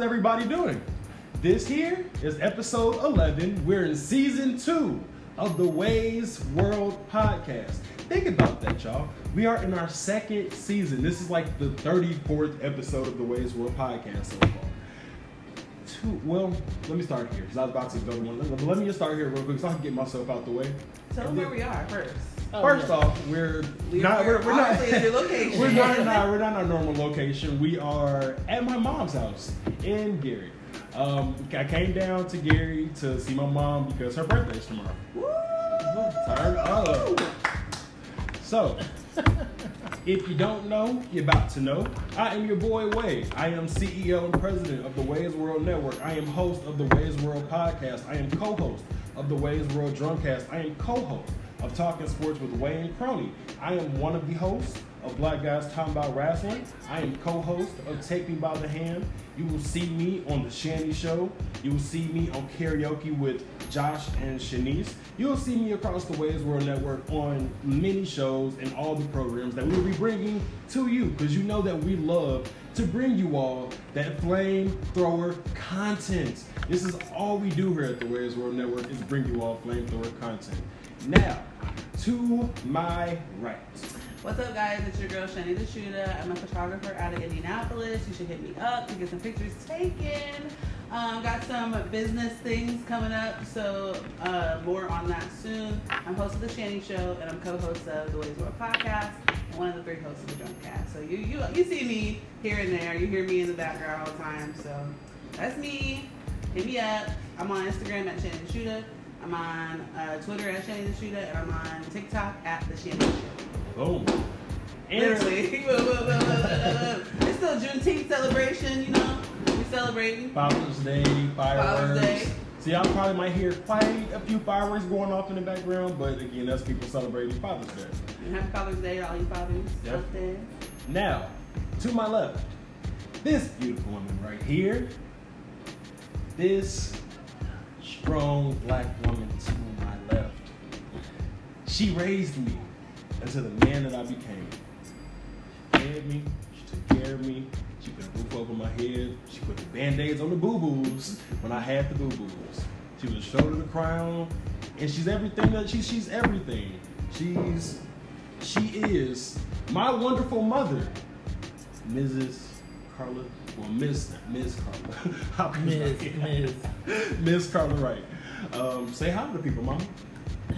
how's everybody doing? This here is episode 11. We're in season two of the Wei's World podcast. Think about that, y'all. We are in our second season. This is like the 34th episode of the Wei's World podcast so far. Two, well, let me start here because I was about to go one. Let, let me just start here real quick so I can get myself out the way. Tell them where we are first. Oh, First yeah. off, we're We not we're, we're not. obviously at your location. we're not. in our- We're not in our normal location. We are at my mom's house in Gary. Um, I came down to Gary to see my mom because her birthday's tomorrow. Woo! Turn up. So, if you don't know, you're about to know. I am your boy Wei. I am CEO and president of the Wei's World Network. I am host of the Wei's World podcast. I am co-host of the Wei's World Drumcast. I am co-host of Talking Sports with Wayne Crony. I am one of the hosts of Black Guys Talking About Wrestling. I am co-host of Take Me by the Hand. You will see me on the Shandy Show. You will see me on karaoke with Josh and Shanice. You will see me across the Wei's World Network on many shows and all the programs that we will be bringing to you because you know that we love to bring you all that flamethrower content. This is all we do here at the Wei's World Network is bring you all flamethrower content. Now, to my right. What's up, guys? It's your girl Shani the Shooter. I'm a photographer out of Indianapolis. You should hit me up to get some pictures taken. Um, got some business things coming up, so uh, more on that soon. I'm host of the Shani Show, and I'm co-host of the Wei's World podcast, and one of the three hosts of the Drumcast. So you you you see me here and there. You hear me in the background all the time. So that's me. Hit me up. I'm on Instagram at Shannon the Shooter. I'm on uh, Twitter at Shannon the Shooter, and I'm on TikTok at the Show. Boom. Literally. it's still Juneteenth celebration, you know. We celebrating. Father's Day, fireworks. Father's Day. Y'all probably might hear quite a few fireworks going off in the background, but again, that's people celebrating Father's Day. And happy Father's Day to all you fathers Yep. out there. Now, to my left, this beautiful woman right here, this strong black woman to my left, she raised me into the man that I became. She fed me, she took care of me, she put a roof over my head, she put the band-aids on the boo-boos when I had the boo-boos. She was shoulder to the crown, and she's everything that she, she's everything. She's she is my wonderful mother, Mrs. Carla, well, Miss, Miss Carla. How can Miss, I- Miss. Miss Carla Wright. Um, say hi to the people, Mama.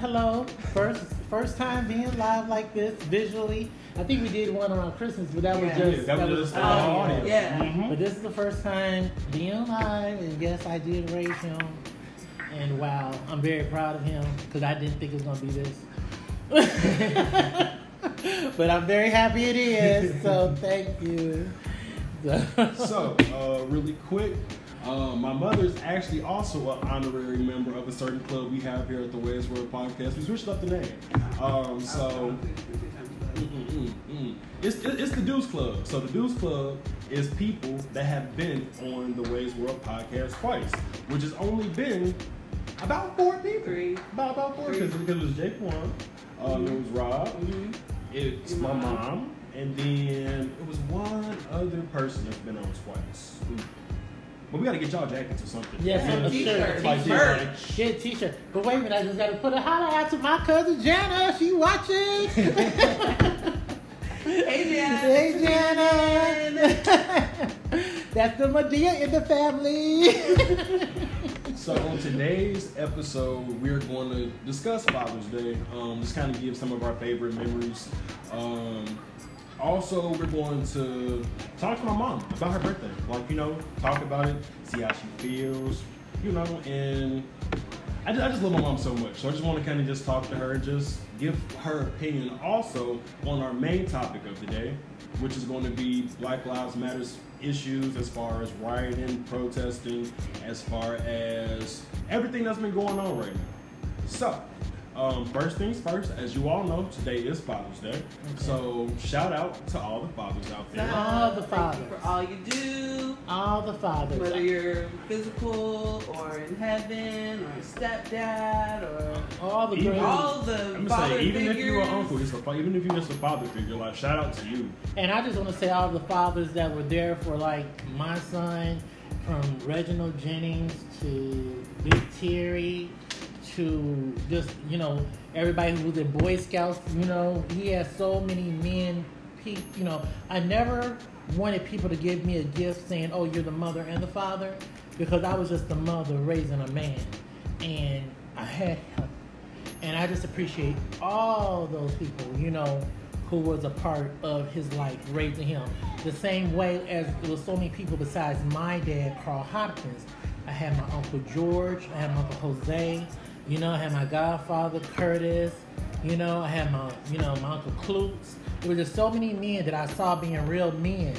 Hello. First first time being live like this visually. I think we did one around Christmas, but that was just Yeah, that was just our audience. yeah. Mhm. But this is the first time being live, and yes, I did raise him. And wow, I'm very proud of him because I didn't think it was gonna be this. but I'm very happy it is. So thank you. So, uh, really quick, uh, my mother's actually also an honorary member of a certain club we have here at the Wei's World Podcast. We switched up the name. Um, so, mm, mm, mm. It's, it's the Deuce Club. So the Deuce Club is people that have been on the Wei's World podcast twice, which has only been about four people. Three. About, about four, because it was Jake one, um, it was Rob, Mhm. it's Your my mom. Mom, and then it was one other person that's been on twice. But we gotta get y'all jackets or something. Yes, Yeah, a t-shirt, shirt. Like, t-shirt. like, Get a t-shirt. But wait a minute, I just gotta put a holla out to my cousin Jana. She watching. Hey, Jan. hey Jana. That's the Madea in the family. So on today's episode, we're going to discuss Father's Day. Um, just kind of give some of our favorite memories. Um, also, we're going to talk to my mom about her birthday. Like you know, talk about it, see how she feels. You know, and I just, I just love my mom so much. So I just want to kind of just talk to her just give her opinion also on our main topic of the day, which is going to be Black Lives Matters issues as far as rioting, protesting, as far as everything that's been going on right now. So, um, first things first, as you all know, today is Father's Day. So shout out to all the fathers out there. All the Thank you fathers. for all you do. All the fathers. Whether you're physical or in heaven or a stepdad or all the Even- all the I'm gonna father say, even if you're an uncle, it's a, even if you're just a father figure, like shout out to you. And I just want to say all the fathers that were there for like my son from Reginald Jennings to Big Terry to just you know everybody who was in Boy Scouts. You know, he has so many men. Pe- you know, I never wanted people to give me a gift saying, "Oh, you're the mother and the father," because I was just the mother raising a man, and I had him, and I just appreciate all those people. You know. Who was a part of his life, raising him the same way as there was so many people besides my dad, Carl Hopkins. I had my uncle George, I had my uncle Jose, you know, I had my godfather Curtis, you know, I had my, you know, my uncle Klutz. There were just so many men that I saw being real men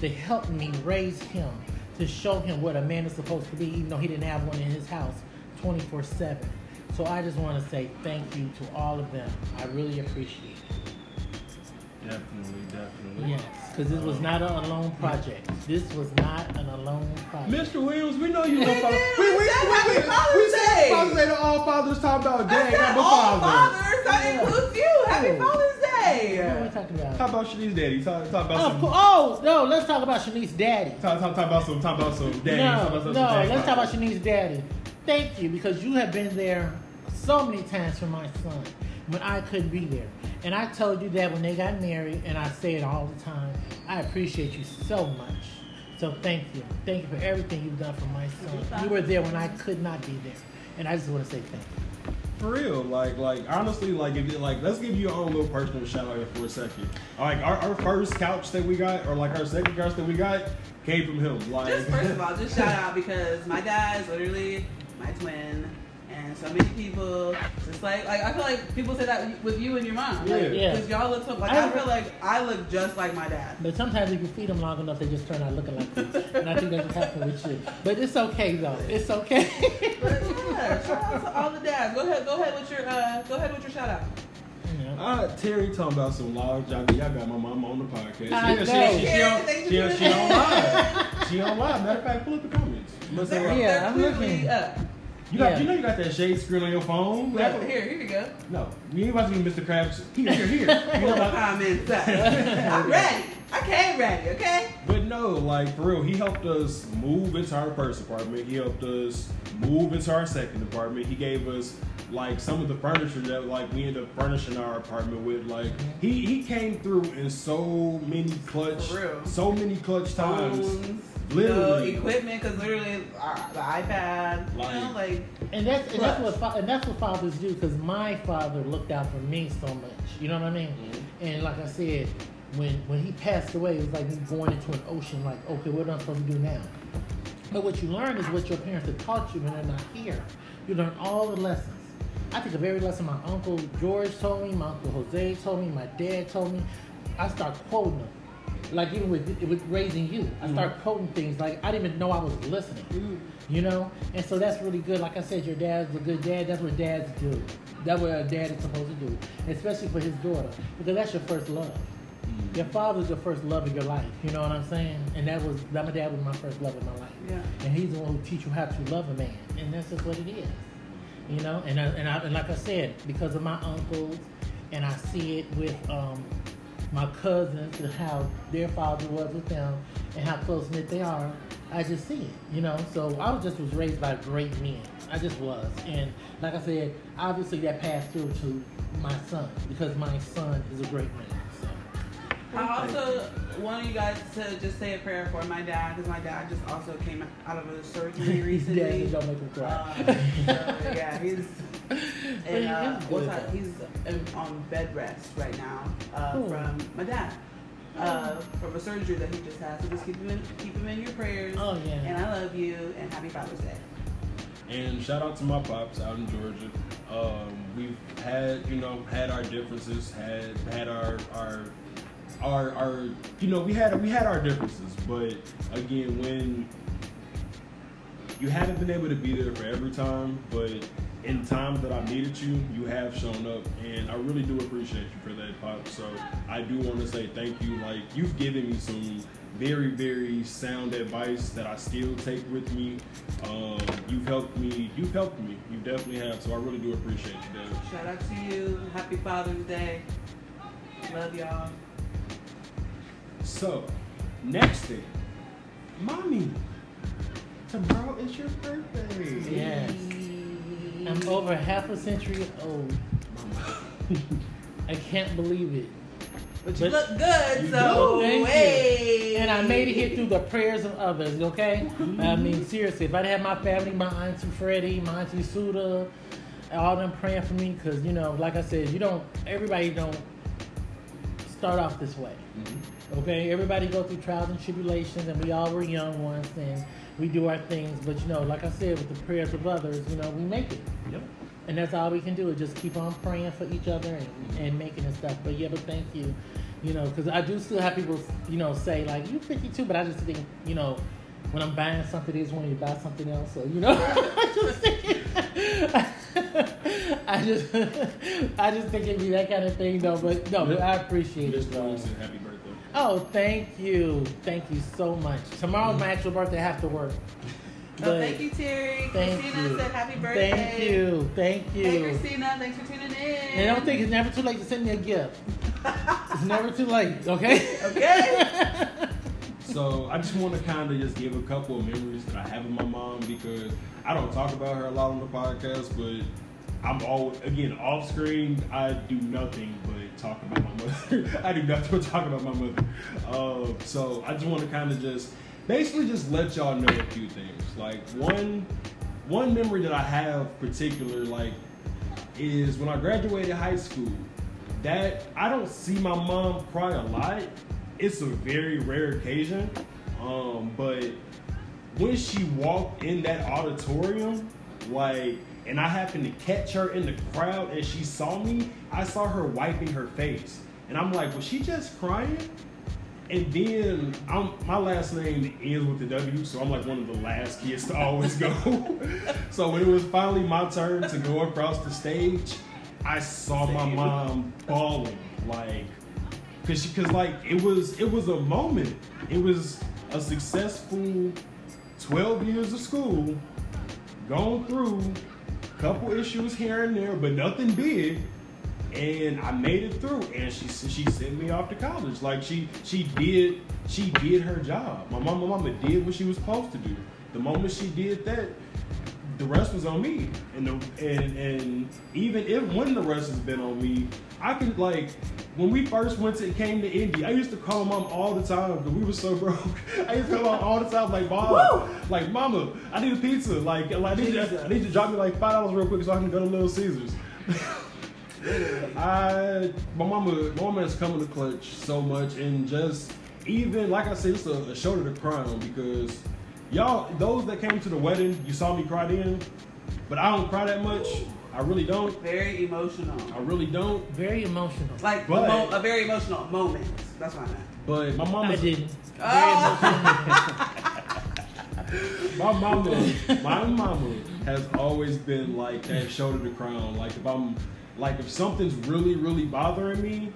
that helped me raise him to show him what a man is supposed to be, even though he didn't have one in his house 24 7. So I just want to say thank you to all of them. I really appreciate it. Definitely, definitely. Yes, because this was not an alone project. This was not an alone project. Mr. Williams, we know you We a father. We, we, We we, we, Happy Father's we said Day. Father's Day to all fathers talk about That's dad. not I'm all father. fathers. That Yeah. includes you. Happy Oh. Father's What are we Day. talking about? Talk about Shanice's daddy. Talk, talk about Oh, some. oh, no, let's talk about Shanice's daddy. Talk, talk, talk about some. Talk about some daddy. talk No, about some no, daddy let's talk about. Shanice's daddy. Thank you, because you have been there so many times for my son when I couldn't be there. And I told you that when they got married, and I say it all the time. I appreciate you so much. So thank you. Thank you for everything you've done for my son. You were there when I could not be there. And I just want to say thank you. For real, like, like honestly, like, if you, like, let's give you your own little personal shout out here for a second. Like, our, our first couch that we got, or like our second couch that we got, came from him. Like, Just first of all, just shout out because my dad is literally my twin, and so many people just like like I feel like people say that with you and your mom, like, Yeah. Yeah. because y'all look so like I I feel like I look just like my dad. But sometimes if you feed them long enough, they just turn out looking like you. And I think that's what happened with you. But it's okay though. It's okay. But yeah, shout out to all the dads. Go ahead, go ahead with your uh, go ahead with your shout out. You. Uh, Terry talking about some large. I mean, y'all got my mama on the podcast. I Yeah, know. she, she, she, Yeah, on, thank she, you. on, she on live. She on live. Matter of fact, pull up the comments. Let's say, They're, Yeah, I'm looking. up. You got, Yeah. you know, you got that shade screen on your phone. Yeah, here, here you go. No, you ain't about to be Mr. Krabs. Here, here, here. You know Pull the about- comments. I'm ready. I came ready. Okay. But no, like for real, he helped us move into our first apartment. He helped us move into our second apartment. He gave us like some of the furniture that like we ended up furnishing our apartment with. Like he he came through in so many clutch, For real. so many clutch times. Phones, Literally. you equipment, because literally uh, the iPad, you know, Like- like And that's and that's what and that's what fathers do. Because my father looked out for me so much. You know what I mean? And like I said, when when he passed away, it was like me going into an ocean. Like, okay, what am I supposed to do now? But what you learn is what your parents have taught you when they're not here. You learn all the lessons. I think of every lesson my uncle George told me, my uncle Jose told me, my dad told me. I start quoting them. Like even with with raising you, I start mm-hmm. quoting things like I didn't even know I was listening. Mm. You know, and so that's really good. Like I said, your dad's a good dad. That's what dads do. That's what a dad is supposed to do, especially for his daughter, because that's your first love. Mm-hmm. Your father's your first love of your life. You know what I'm saying? And that was that my dad was my first love of my life. Yeah. And he's the one who teach you how to love a man, and that's just what it is. You know, and I, and, I, and like I said, because of my uncles, and I see it with um, my cousins and how their father was with them, and how close knit they are. I just see it, you know. So I was just was raised by great men. I just was, and like I said, obviously that passed through to my son because my son is a great man. So. I also want you guys to just say a prayer for my dad because my dad just also came out of a surgery recently. Dad, don't make him cry. Um, so, yeah, he's and uh, He's what's that? He's in, on bed rest right now uh, Cool. from my dad. Uh, from a surgery that he just had, so just keep him in, keep him in your prayers. Oh, yeah. And I love you, and happy Father's Day. And shout out to my pops out in Georgia. Um, we've had, you know, had our differences, had had our our our our you know, we had we had our differences, but again, when you haven't been able to be there for every time, but in times that I needed you, you have shown up, and I really do appreciate you for that, Pop. So I do want to say thank you. Like you've given me some very, very sound advice that I still take with me. Um, you've helped me. You've helped me. You definitely have. So I really do appreciate you, Dad. Shout out to you. Happy Father's Day. Love y'all. So next thing, mommy. tomorrow is your birthday. Yes. I'm over half a century old. I can't believe it. But you But- look good, You so do. Thank you. hey. And I made it here through the prayers of others, okay? I Mm-hmm. mean, seriously, if I'd had my family, my auntie Freddie, my auntie Suda, all them praying for me, because, you know, like I said, you don't, everybody don't start off this way, Mhm. Okay? Everybody go through trials and tribulations, and we all were young ones, and we do our things, but, you know, like I said, with the prayers of others, you know, we make it. Yep. And that's all we can do is just keep on praying for each other and, and making and stuff. But yeah, but thank you, you know, because I do still have people, you know, say like you're 52, but I just think, you know, when I'm buying something, is when you buy something else. So you know, I just think, I just, I just think it'd be that kind of thing, though. But no, but I appreciate it. though. Happy birthday. Oh, thank you, thank you so much. Tomorrow's my actual birthday. I have to work. Oh, thank you, Terry. Thank Christina you. said happy birthday. Thank you, thank you. Hey, Christina. Thanks for tuning in. And don't think it's never too late to send me a gift. It's never too late, okay? Okay. So I just want to kind of just give a couple of memories that I have of my mom because I don't talk about her a lot on the podcast, but I'm all again off screen. I do nothing but talk about my mother. I do nothing but talk about my mother. Uh, so I just want to kind of just basically just let y'all know a few things. Like one one memory that I have particular like is when I graduated high school. That I don't see my mom cry a lot. It's a very rare occasion. Um, but when she walked in that auditorium, like, and I happened to catch her in the crowd and she saw me, I saw her wiping her face. And I'm like, was she just crying? And then I'm, my last name ends with the W, so I'm like one of the last kids to always go. so when it was finally my turn to go across the stage, I saw my mom bawling, like, cause, she, cause like it was, it was a moment. It was a successful 12 years of school, gone through couple issues here and there, but nothing big and I made it through. And she she sent me off to college. Like she she did she did her job. My mama mama did what she was supposed to do. The moment she did that, the rest was on me. And the and and even if when the rest has been on me, I can like when we first went to came to Indy, I used to call mom all the time because we were so broke. I used to call mom all the time, like mom, like mama, I need a pizza. Like, like I need, you, I need to drop me like five dollars real quick so I can go to Little Caesars. I my mama my mama has come in the clutch so much and just even like I said, it's a, a shoulder to cry on because y'all those that came to the wedding, you saw me cry then, but I don't cry that much. I really don't. Very emotional. I really don't. Very emotional. Like But- mo- a very emotional moment. That's what I meant. But my I mama, didn't. Oh. my mama, my mama has always been like that shoulder to cry on. Like if I'm, like if something's really really bothering me,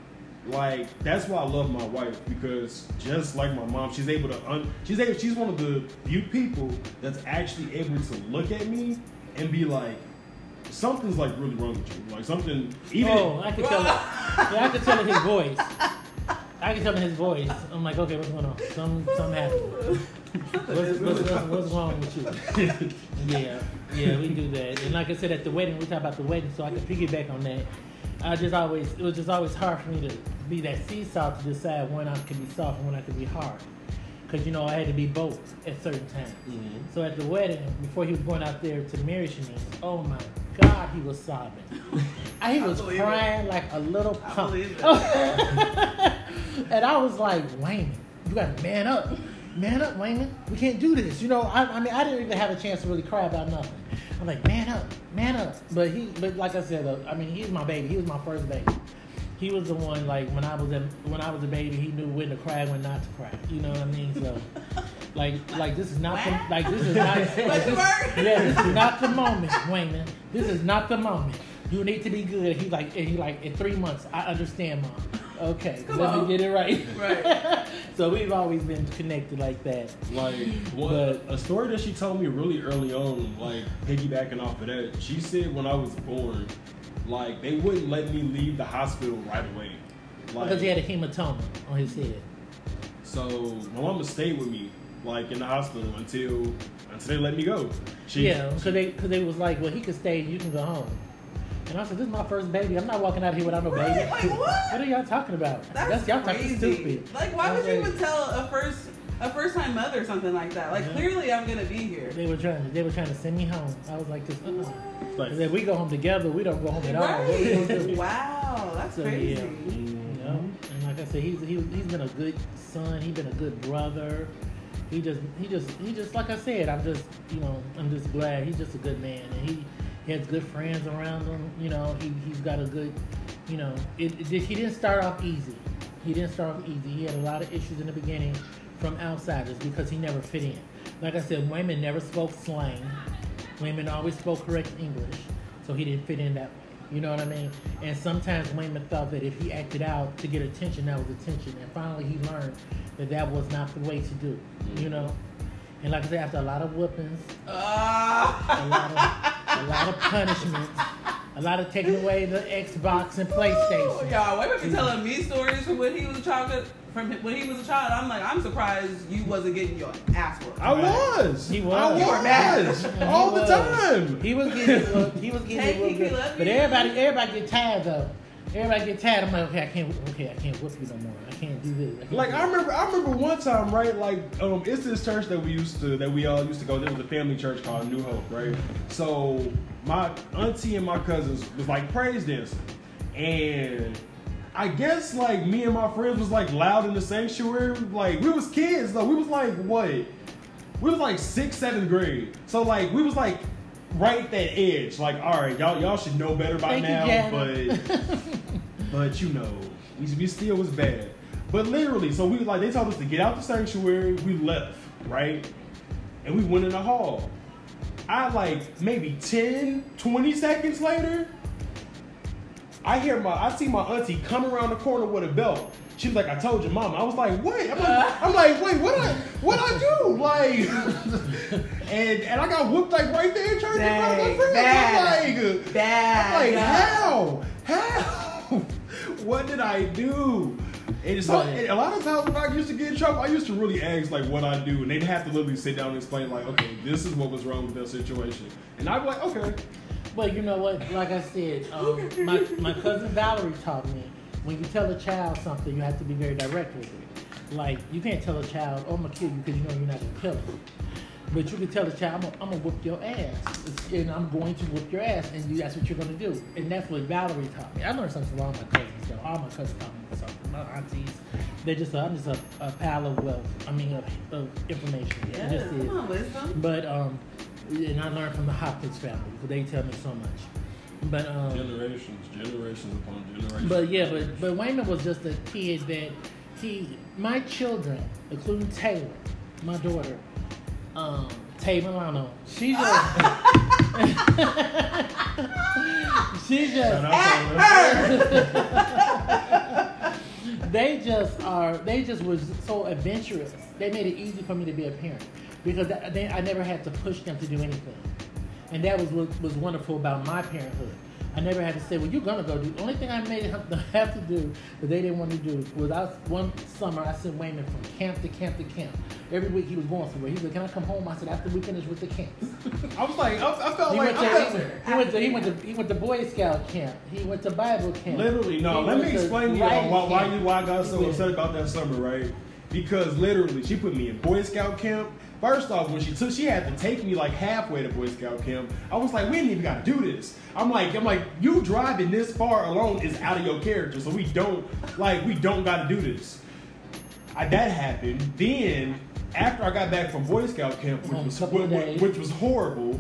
like that's why I love my wife because just like my mom, she's able to un, she's able she's one of the few people that's actually able to look at me and be like, something's like really wrong with you. Like something even Oh, I could tell it. Yeah, I could tell in his voice. I can tell in his voice. I'm like, okay, what's going on? Some, some happened. What's, what's, what's, what's wrong with you? Yeah, yeah, we do that. And like I said, at the wedding, we talk about the wedding, so I can piggyback on that. I just always, it was just always hard for me to be that seesaw to decide when I could be soft and when I could be hard. Because, you know, I had to be both at certain times. Mhm. So at the wedding, before he was going out there to marry Shanice, oh my God, he was sobbing. He was crying like a little punk. and I was like, Wayman, you gotta man up. Man up, Wayman. We can't do this. You know, I, I mean, I didn't even have a chance to really cry about nothing. I'm like, man up, man up. But he, but like I said, uh, I mean, he's my baby. He was my first baby. He was the one like when I was a, when I was a baby, he knew when to cry, when not to cry. You know what I mean? So, like, like this is not the, like this is not like, this, yeah, this is not the moment, Wayman. This is not the moment. You need to be good. He's like, and he like in three months. I understand, mom. Okay, Come let on. me get it right. Right. so we've always been connected like that. Like what But- a story that she told me really early on, like piggybacking off of that. She said when I was born, like they wouldn't let me leave the hospital right away. Like Because he had a hematoma on his head. so my mama stayed with me, like in the hospital until until they let me go. She, Yeah, because they, cause they was like, well, he could stay, you can go home. And I said, this is my first baby. I'm not walking out of here without no baby. Like, what? are y'all talking about? That's, y'all crazy. talking stupid. Like, why would was you even tell a first a first time mother or something like that? Like, Yeah. clearly, I'm gonna be here. They were trying. They were trying to send me home. I was like, this. Uh-uh. Like, If we go home together, we don't go home at all. What we gonna Right? do? wow, that's So, crazy. yeah. You know? And like I said, he's he, he's been a good son. He's been a good brother. He just he just he just like I said. I'm just you know I'm just glad he's just a good man and he, he has good friends around him. You know he he's got a good you know it, it he didn't start off easy. He didn't start off easy. He had a lot of issues in the beginning from outsiders because he never fit in. Like I said, Wayman never spoke slang. Wayman always spoke correct English, so he didn't fit in that way. You know what I mean? And sometimes Wayman thought that if he acted out to get attention, that was attention. And finally, he learned that that was not the way to do. You know? And like I said, after a lot of whoopings, a lot of a lot of punishments, a lot of taking away the Xbox and PlayStation. Y'all, Wayman be telling me stories from when he was a child. From when he was a child, I'm like, I'm surprised you wasn't getting your ass whooped. I was. He was. I You were mad. was. He All the time. He was getting whooped. He was getting Hey, whooped. Kiki, love But you. everybody, everybody get tired though. Everybody get tired. I'm like, okay, I can't. Okay, I can't whoop you no more. I can't do this. I can't Like do I this. remember, I remember one time, right? Like, um, it's this church that we used to, that we all used to go. There was a family church called New Hope, right? So my auntie and my cousins was like praise dancing, and I guess like me and my friends was like loud in the sanctuary. Like we was kids though. We was like what? We was like sixth, seventh grade. So like we was like right at that edge. Like all right, y'all y'all should know better by Thank now, you, but. But you know, we, we still was bad. But literally, so we like they told us to get out the sanctuary. We left, right? And we went in the hall. I like maybe 10, 20 seconds later, I hear my I see my auntie come around the corner with a belt. She was like, I told your mom. I was like, wait. I'm like, uh. I'm like wait, what I what I do? Like and and I got whooped like right there in church in front of my friends. bad. I'm like, Bad. I'm like, yeah. how? How? what did I do? And so, and a lot of times when I used to get in trouble, I used to really ask like what I do, and they'd have to literally sit down and explain like, okay, this is what was wrong with that situation, and I'd be like, okay, But you know what? Like I said, um, my my cousin Valerie taught me when you tell a child something, you have to be very direct with it. Like you can't tell a child, "Oh, I'm gonna kill you," because you know you're not gonna kill him. But you can tell a child, I'm gonna, I'm whoop your ass, and I'm going to whoop your ass, and you, that's what you're gonna do. And that's what Valerie taught me. I learned something from all my cousins. Though. All my cousins taught me something. My aunties, they're just a, I'm just a, a pile of wealth. I mean, of, of information. It Yeah, just is. come on, wisdom. But um, and I learned from the Hopkins family because they tell me so much. But um, generations, generations upon generations. but yeah, but but Wayman was just a kid that he, my children, including Taylor, my daughter, um, Tay Milano, she just, she Shout just, out her. they just are, they just was so adventurous. They made it easy for me to be a parent because that, they, I never had to push them to do anything, and that was what was wonderful about my parenthood. I never had to say, "Well, you're gonna go do." The only thing I made them have to do that they didn't want to do was I one summer I sent Wayman from camp to camp to camp. Every week he was going somewhere. He said, "Can I come home?" I said, "After we finish with the camps." I was like, I, I felt He like, went, I to, felt, he, went to, he went to he went to Boy Scout camp. He went to Bible camp. literally no. He Let me explain to y'all why, why you why I got so Yeah. upset about that summer, right? Because literally, she put me in Boy Scout camp. First off, when she took, she had to take me like halfway to Boy Scout camp. I was like, we didn't even got to do this. I'm like, I'm like, you driving this far alone is out of your character, so we don't like, we don't got to do this. I, that happened. Then after I got back from Boy Scout camp, which was which, which was horrible.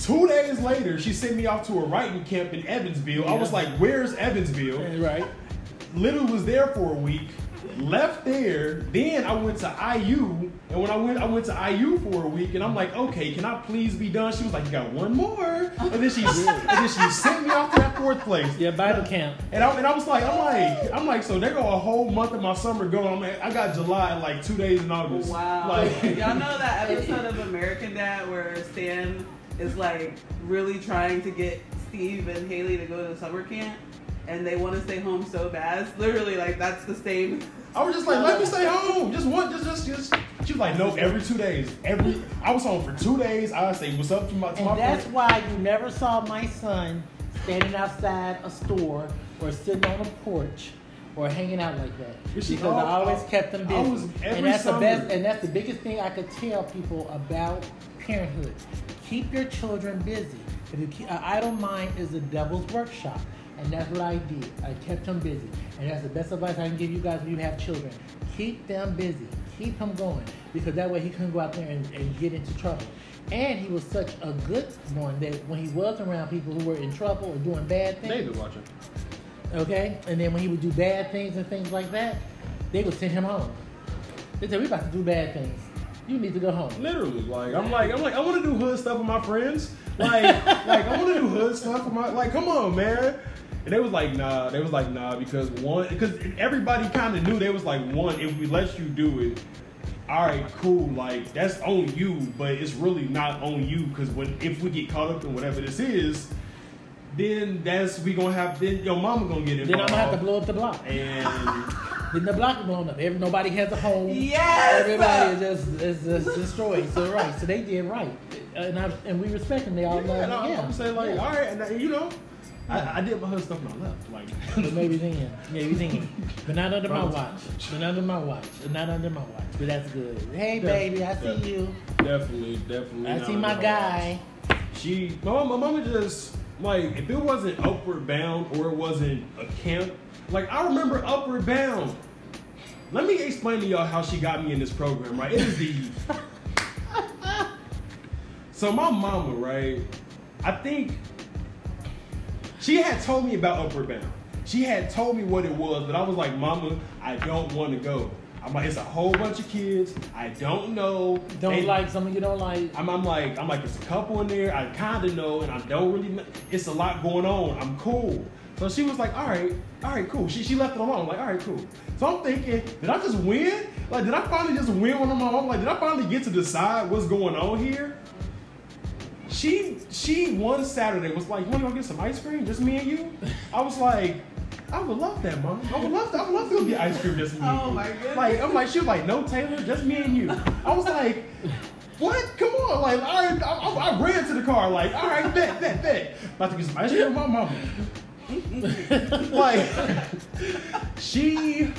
Two days later, she sent me off to a writing camp in Evansville. I was like, "Where's Evansville?" Right. literally was there for a week, left there. Then I went to IU, and when I went, I went to IU for a week, and I'm like, okay, can I please be done? She was like, you got one more, and then she, and then she sent me off to that fourth place. Yeah, Bible camp. And I, and I was like, I'm like, I'm like, so there go a whole month of my summer going. I'm like, I got July in like two days in August. Wow. Like, Y'all know that episode of American Dad where Stan is like really trying to get Steve and Haley to go to the summer camp? and they want to stay home so bad. It's literally like that's the same. I was just like, let me stay home. Just one, just, just, just. She was like, no, every two days. Every, I was home for two days. I say, what's up to my, to my And that's friend? why you never saw my son standing outside a store or sitting on a porch or hanging out like that. Because I I- always kept them busy. was- and that's summer- the best and that's the biggest thing I could tell people about parenthood. Keep your children busy. If you keep, an idle mind is the devil's workshop. And that's what I did. I kept them busy. And that's the best advice I can give you guys when you have children. Keep them busy. Keep them going. Because that way he couldn't go out there and, and get into trouble. And he was such a good one that when he was around people who were in trouble or doing bad things, David watching. okay? And then when he would do bad things and things like that, they would send him home. They said, "We about to do bad things. You need to go home." Literally, like I'm like I'm like I want to do hood stuff with my friends. Like like I want to do hood stuff with my like come on man. And they was like nah. They was like nah because one because everybody kind of knew they was like one if we let you do it. All right, cool. Like that's on you, but it's really not on you because when if we get caught up in whatever this is, then that's we gonna have then your mama gonna get involved. Then. I'm gonna have to blow up the block. And Then the block is blown up. Every, nobody has a home. Yes! Everybody is just is just destroyed. So right. So they did right, and I, and we respect them. They all yeah, love and I, him. I'm saying like Yeah. all right, and I- you know, I, I did my hood stuff when I left. Like maybe then, maybe then, but not under my watch. But not under my watch. Not under my watch. But that's good. Hey, Def- baby, I see def- you. Definitely, definitely. I see my guy. watch. She, my mama, my mama just like if it wasn't Upward Bound or it wasn't a camp. Like I remember Upward Bound. Let me explain to y'all how she got me in this program. Right, it is the. so my mama, right? I think she had told me about Upward Bound. She had told me what it was, but I was like, Mama, I don't want to go. I'm like, it's a whole bunch of kids. I don't know. Don't They- like someone you don't like. I'm, I'm like, I'm like, it's a couple in there. I kind of know, and I don't really. kn- It's a lot going on. I'm cool. So she was like, all right, all right, cool. She, she left it alone. I'm like, all right, cool. So I'm thinking, did I just win? Like, did I finally just win one of my mom? Like, did I finally get to decide what's going on here? She she one Saturday was like, you want to go get some ice cream, just me and you? I was like, I would love that, mom. I would love to. I would love to go get ice cream, just me. and Oh you. my goodness. Like I'm like she was like, no Taylor, just me and you. I was like, what? Come on, like I I, I, I ran to the car, like all right, bet bet bet, about to get some ice cream with my mama. like she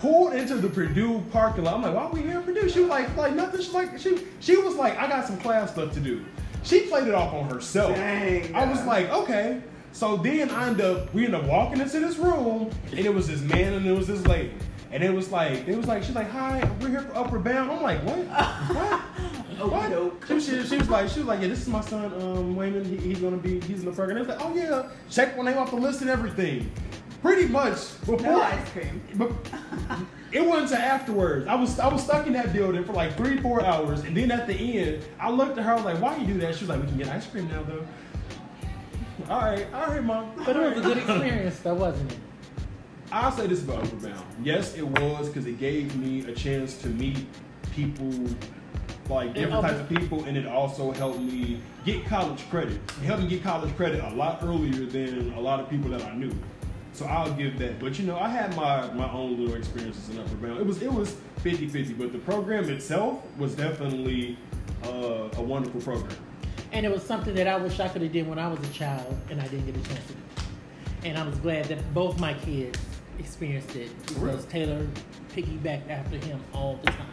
pulled into the Purdue parking lot. I'm like, why are we here in Purdue? She was like, like nothing. She like she she was like, I got some class stuff to do. She played it off on herself. Dang. I was like, okay. So then I end up we end up walking into this room and it was this man and it was this lady. And it was like, it was like, she's like, hi, we're here for Upward Bound. I'm like, what? What? Oh, what? nope. She, was- she, she was like, she was like, yeah, this is my son, um, Wayman. He, he's gonna be, he's in the program. And it was like, oh yeah, check my name off the list and everything. Pretty much before. No ice cream. But it wasn't until afterwards. I was I was stuck in that building for like three, four hours, and then at the end, I looked at her. I was like, "Why you do that?" She was like, "We can get ice cream now, though." All right, all right, mom. But it was a good experience, though, wasn't it? I'll say this about Upward Bound. Yes, it was because it gave me a chance to meet people, like different types of people, and it also helped me get college credit. It helped me get college credit a lot earlier than a lot of people that I knew. So I'll give that. But you know, I had my my own little experiences in Upward Bound. It was it was 50-50, but the program itself was definitely uh, a wonderful program. And it was something that I wish I could have did when I was a child, and I didn't get a chance to do. And I was glad that both my kids experienced it Really? because Taylor piggybacked after him all the time.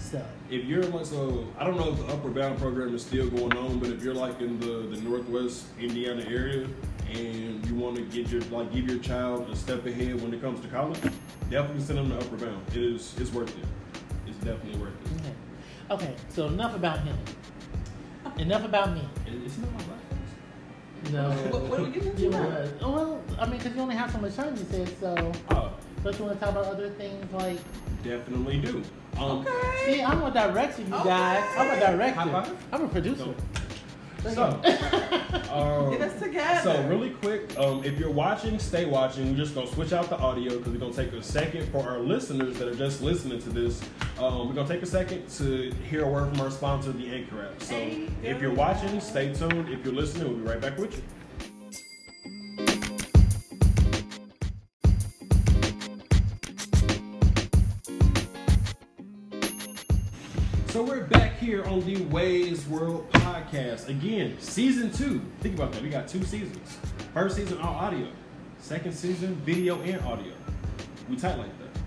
So if you're like so I don't know if the Upward Bound program is still going on, but if you're like in the, the northwest Indiana area and you want to get your like give your child a step ahead when it comes to college, definitely send them to Upward Bound. It is it's worth it. It's definitely worth it. okay, okay. So enough about him. Enough about me. It's not my black No. What- what are we getting into You now? wanna- oh, well, I mean, because you only have so much time, you said. So, Oh, don't you want to talk about other things like? definitely do. Um, Okay. See, I'm a director, you Okay. guys. I'm a director. High five? I'm a producer. No. So, um, Get us together. So really quick, um, if you're watching, stay watching. We're just gonna switch out the audio because we're gonna take a second for our listeners that are just listening to this. Um, we're gonna take a second to hear a word from our sponsor, the Anchor app. So if you're watching, stay tuned. If you're listening, we'll be right back with you. Here on the Wei's World podcast again, season two. Think about that. We got two seasons. First season all audio. Second season video and audio. We tight like that.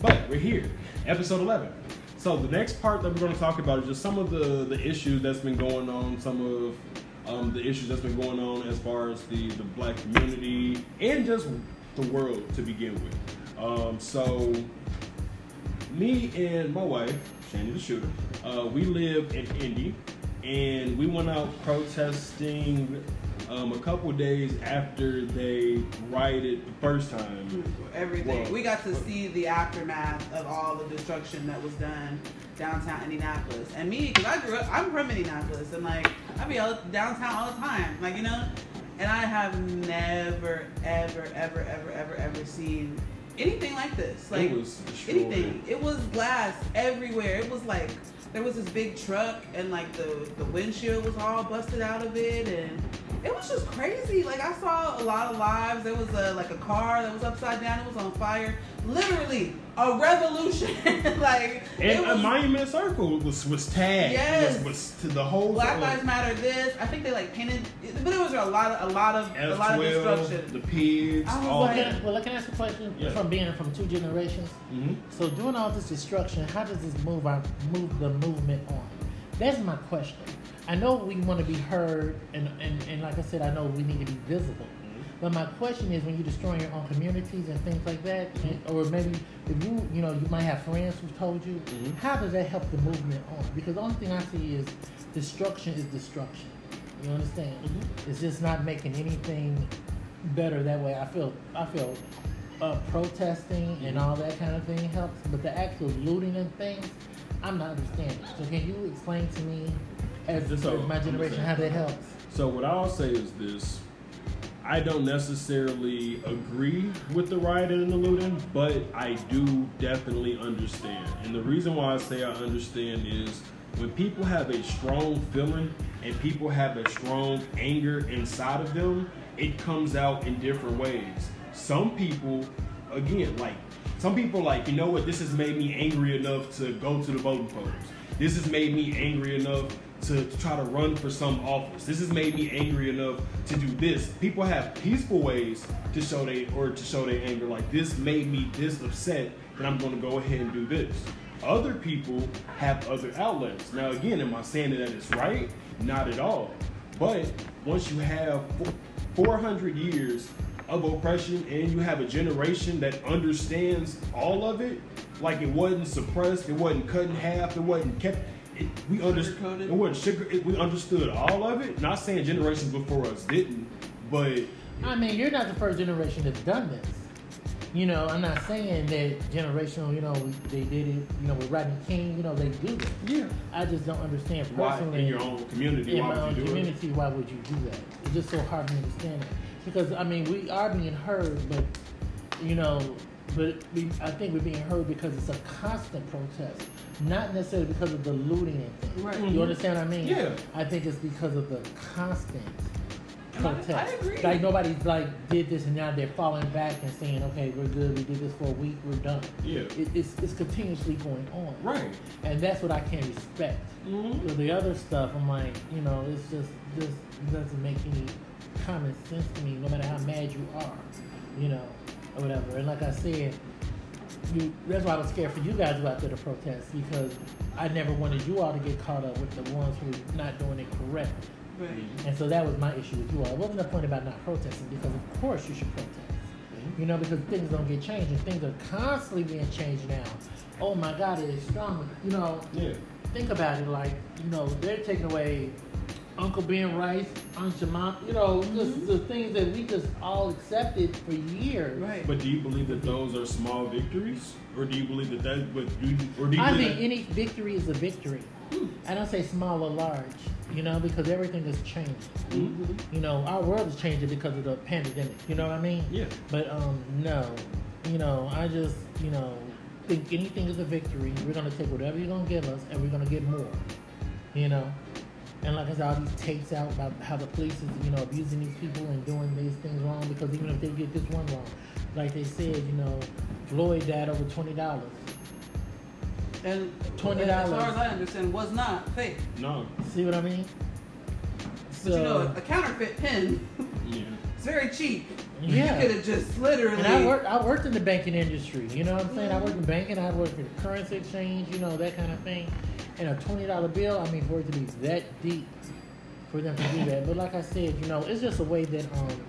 But we're here, episode eleven. So the next part that we're going to talk about is just some of the the issues that's been going on, some of um, the issues that's been going on as far as the the black community and just the world to begin with. Um, so me and my wife, Shandy the Shooter, uh, we live in Indy, and we went out protesting um, a couple days after they rioted the first time. Everything. Well, we got to see the aftermath of all the destruction that was done downtown Indianapolis. And me, because I grew up, I'm from Indianapolis, and like I be downtown all the time, like you know. And I have never, ever, ever, ever, ever, ever seen anything like this. Like it was anything. It was glass everywhere. It was like there was this big truck and like the the windshield was all busted out of it and it was just crazy. Like I saw a lot of lives. There was a like a car that was upside down. It was on fire. Literally a revolution. like it And a was monument circle was was tagged. Yes. Was, was to the whole. Black Lives Matter. This I think they like painted, but it was a lot of a lot of a lot of F12, destruction. the pigs, was all like- that. Well, I can ask a question Yeah. from being from two generations. hmm So doing all this destruction, how does this move our move the movement on? That's my question. I know we want to be heard, and, and, and like I said, I know we need to be visible. But my question is, when you're destroying your own communities and things like that, and, or maybe if you, you know, you might have friends who told you, Mhm. how does that help the movement on? Because the only thing I see is destruction is destruction. You understand? Mhm. It's just not making anything better that way. I feel, I feel uh, protesting and all that kind of thing helps, but the actual looting and things, I'm not understanding. So can you explain to me, as, So, my generation, how that helps? So what I'll say is this: I don't necessarily agree with the rioting and the looting, but I do definitely understand. And the reason why I say I understand is when people have a strong feeling and people have a strong anger inside of them, it comes out in different ways. Some people, again, like some people, like you know what, this has made me angry enough to go to the voting polls. This has made me angry enough to, to try to run for some office. This has made me angry enough to do this. People have peaceful ways to show they or to show their anger. Like this made me this upset that I'm going to go ahead and do this. Other people have other outlets. Now, again, am I saying that it's right? Not at all. But once you have 400 years of oppression and you have a generation that understands all of it, like it wasn't suppressed, it wasn't cut in half, it wasn't kept. It, we understood. It wasn't sugar. It, we understood all of it. Not saying generations before us didn't, but I mean, you're not the first generation that's done this. You know, I'm not saying that generational, you know, they did it, you know, with Rodney King, you know, they do it. yeah. I just don't understand Why personally. in your own community? in why my would own you do community, why would you do that? It's just so hard to understand it. Because I mean, we are being heard, but you know, but we, I think we're being heard because it's a constant protest, not necessarily because of the looting and things. Right. Mhm. You understand what I mean? Yeah. I think it's because of the constant protest. I agree. Like nobody's like did this and now they're falling back and saying, okay, we're good. We did this for a week. We're done. Yeah. It, it's it's continuously going on. Right. And that's what I can't respect. Mhm. So the other stuff, I'm like, you know, it's just just doesn't make any common sense to me. No matter how mad you are, you know, or whatever. And like I said, you, that's why I was scared for you guys to go out there to protest because I never wanted you all to get caught up with the ones who are not doing it correct. Right. Mm-hmm. And so that was my issue with you all. It wasn't a point about not protesting because of course you should protest. Mm-hmm. You know, because things don't get changed and things are constantly being changed now. Oh my God, it is strong. You know, Yeah. think about it like you know they're taking away Uncle Ben Rice, Aunt Jemima, you know, just the things that we just all accepted for years. Right. But do you believe that those are small victories, or do you believe that that? But do you, or do you I believe think that, any victory is a victory. I don't say small or large, you know, because everything is changing. Mhm. You know, our world is changing because of the pandemic. You know what I mean? Yeah. But um, no, you know, I just you know think anything is a victory. We're gonna take whatever you're gonna give us, and we're gonna get more. You know, and like I said, all these tapes out about how the police is you know abusing these people and doing these things wrong because even if they get this one wrong, like they said, you know, Floyd died over twenty dollars. And $20. As far as I understand, was not fake. No. See what I mean? But you know, a counterfeit pen, Yeah. it's very cheap. yeah. You could have just literally. And I worked, I worked in the banking industry. You know what I'm saying? I worked in banking. I worked in currency exchange. You know that kind of thing. And a twenty dollar bill. I mean, for it to be that deep, for them to do that. But like I said, you know, it's just a way that um,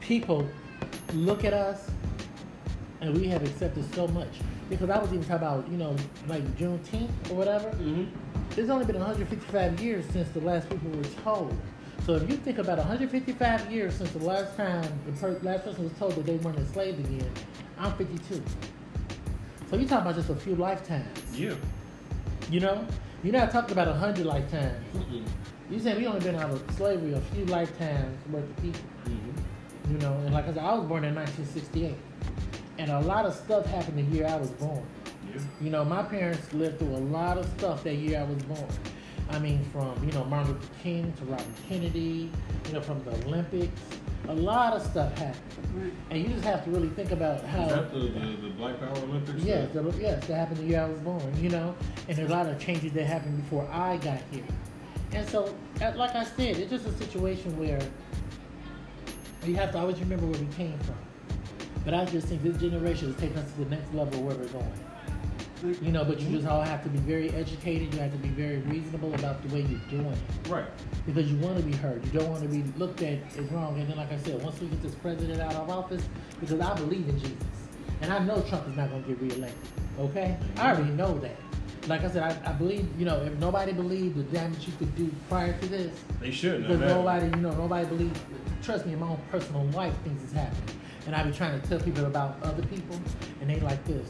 people look at us, and we have accepted so much. Because I was even talking about, you know, like Juneteenth or whatever. Mm-hmm. It's only been 155 years since the last people were told. So if you think about 155 years since the last time the per- last person was told that they weren't enslaved again, I'm 52. So you're talking about just a few lifetimes. Yeah. You know, you're not talking about a hundred lifetimes. Mm-mm. You said we only been out of slavery a few lifetimes worth of people. Mm-hmm. You know, and like I said, I was born in 1968, and a lot of stuff happened the year I was born. Yeah. You know, my parents lived through a lot of stuff that year I was born. I mean, from, you know, Martin Luther King to Robert Kennedy, you know, from the Olympics. A lot of stuff happened. Right. And you just have to really think about how. Is that the, the, the Black Power Olympics? Yes, the, yes, that happened the year I was born, you know? And there's a lot of changes that happened before I got here. And so, uh, like I said, it's just a situation where you have to always remember where we came from. But I just think this generation is taking us to the next level of where we're going. You know, but you just all have to be very educated. You have to be very reasonable about the way you're doing it. Right. Because you want to be heard. You don't want to be looked at as wrong. And then, like I said, once we get this president out of office, because I believe in Jesus. And I know Trump is not going to get reelected. Okay? I already know that. Like I said, I, I believe, you know, if nobody believed the damage you could do prior to this, They shouldn't because nobody, you know, nobody believes. Trust me, in my own personal life, things is happening, and I be trying to tell people about other people, and they like this.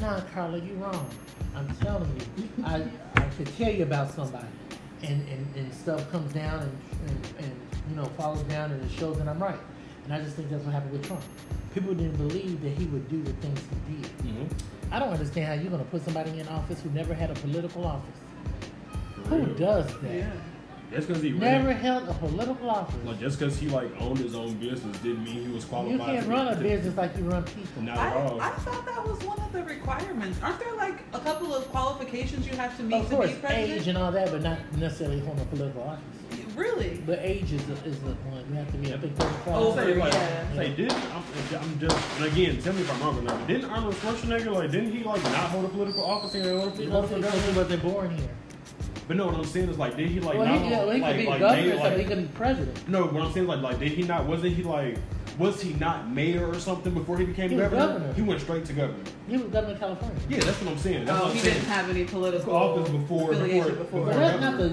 Nah, Carla, you're wrong. I'm telling you, I I could tell you about somebody, and and, and stuff comes down and, and and you know falls down, and it shows that I'm right. And I just think that's what happened with Trump. People didn't believe that he would do the things he did. Mhm. I don't understand how you're gonna put somebody in office who never had a political office. Who does that? Yeah. Just because he Never ran, held a political office. like just because he like owned his own business didn't mean he was qualified. You can't to- run a to- business like you run people. Not I, at all. I thought that was one of the requirements. Aren't there like a couple of qualifications you have to meet Of to be president? age and all that, but not necessarily hold a political office. Really? But age is the, is the one. You have to be, I think, 35. Oh, say like, yeah. say didn't I'm, I'm just and again tell me if I'm wrong or not. Didn't Arnold Schwarzenegger like didn't he like not hold a political office and run for Because he, because he wasn't born here. But no, what I'm saying is like did he like well, not he, yeah, well, he like, could be like, governor, they, or something. like he could be president. no what I'm saying like like did he not wasn't he like was he not mayor or something before he became He was governor? governor. He went straight to governor. He was governor of California. Yeah, that's what I'm saying. That's Oh, what I'm he saying. didn't have any political Office before- affiliation before- before. But that's not the.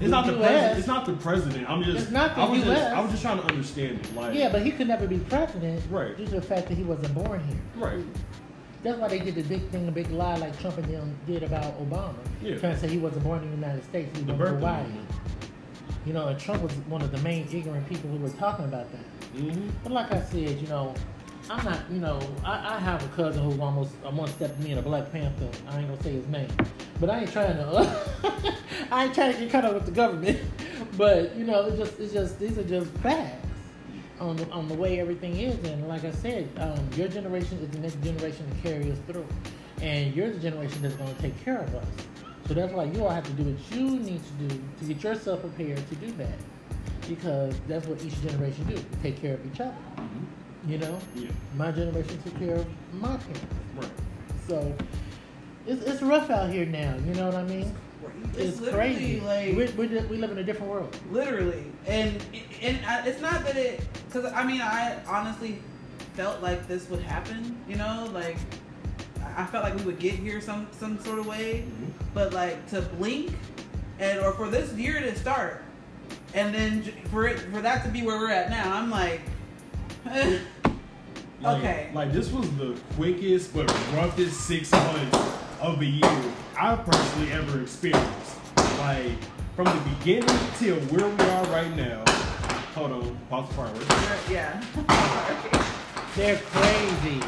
It's not the US. president. It's not the president. I'm just. It's not the I was US. Just, I was just trying to understand it. Like. Yeah, but he could never be president Right. due to the fact that he wasn't born here. Right. That's why they did the big thing, the big lie like Trump and them did about Obama. Yeah. Trying to say he wasn't born in the United States, he was born in Hawaii. You know, and Trump was one of the main ignorant people who were talking about that. Mm-hmm. But like I said, you know, I'm not, you know, I, I have a cousin who's almost uh, one step me in a Black Panther. I ain't gonna say his name, but I ain't trying to, I ain't trying to get caught up with the government. But you know, it's just, it's just, these are just facts on the, on the way everything is. And like I said, um, your generation is the next generation to carry us through, and you're the generation that's gonna take care of us. So that's why you all have to do what you need to do to get yourself prepared to do that, because that's what each generation do. Take care of each other. You know, Yeah. my generation took care of my parents. Right. So it's, it's rough out here now. You know what I mean? It's, It's, crazy. like we, we, we live in a different world. literally, and and I- it's not that it because I mean I honestly felt like this would happen. You know, like I I felt like we would get here some some sort of way, Mhm. but like to blink and or for this year to start and then for it for that to be where we're at now, I'm like. Like, Okay. Like this was the quickest but roughest six months of the year I personally ever experienced. Like from the beginning till where we are right now. Hold on, pause the fireworks. yeah. They're crazy.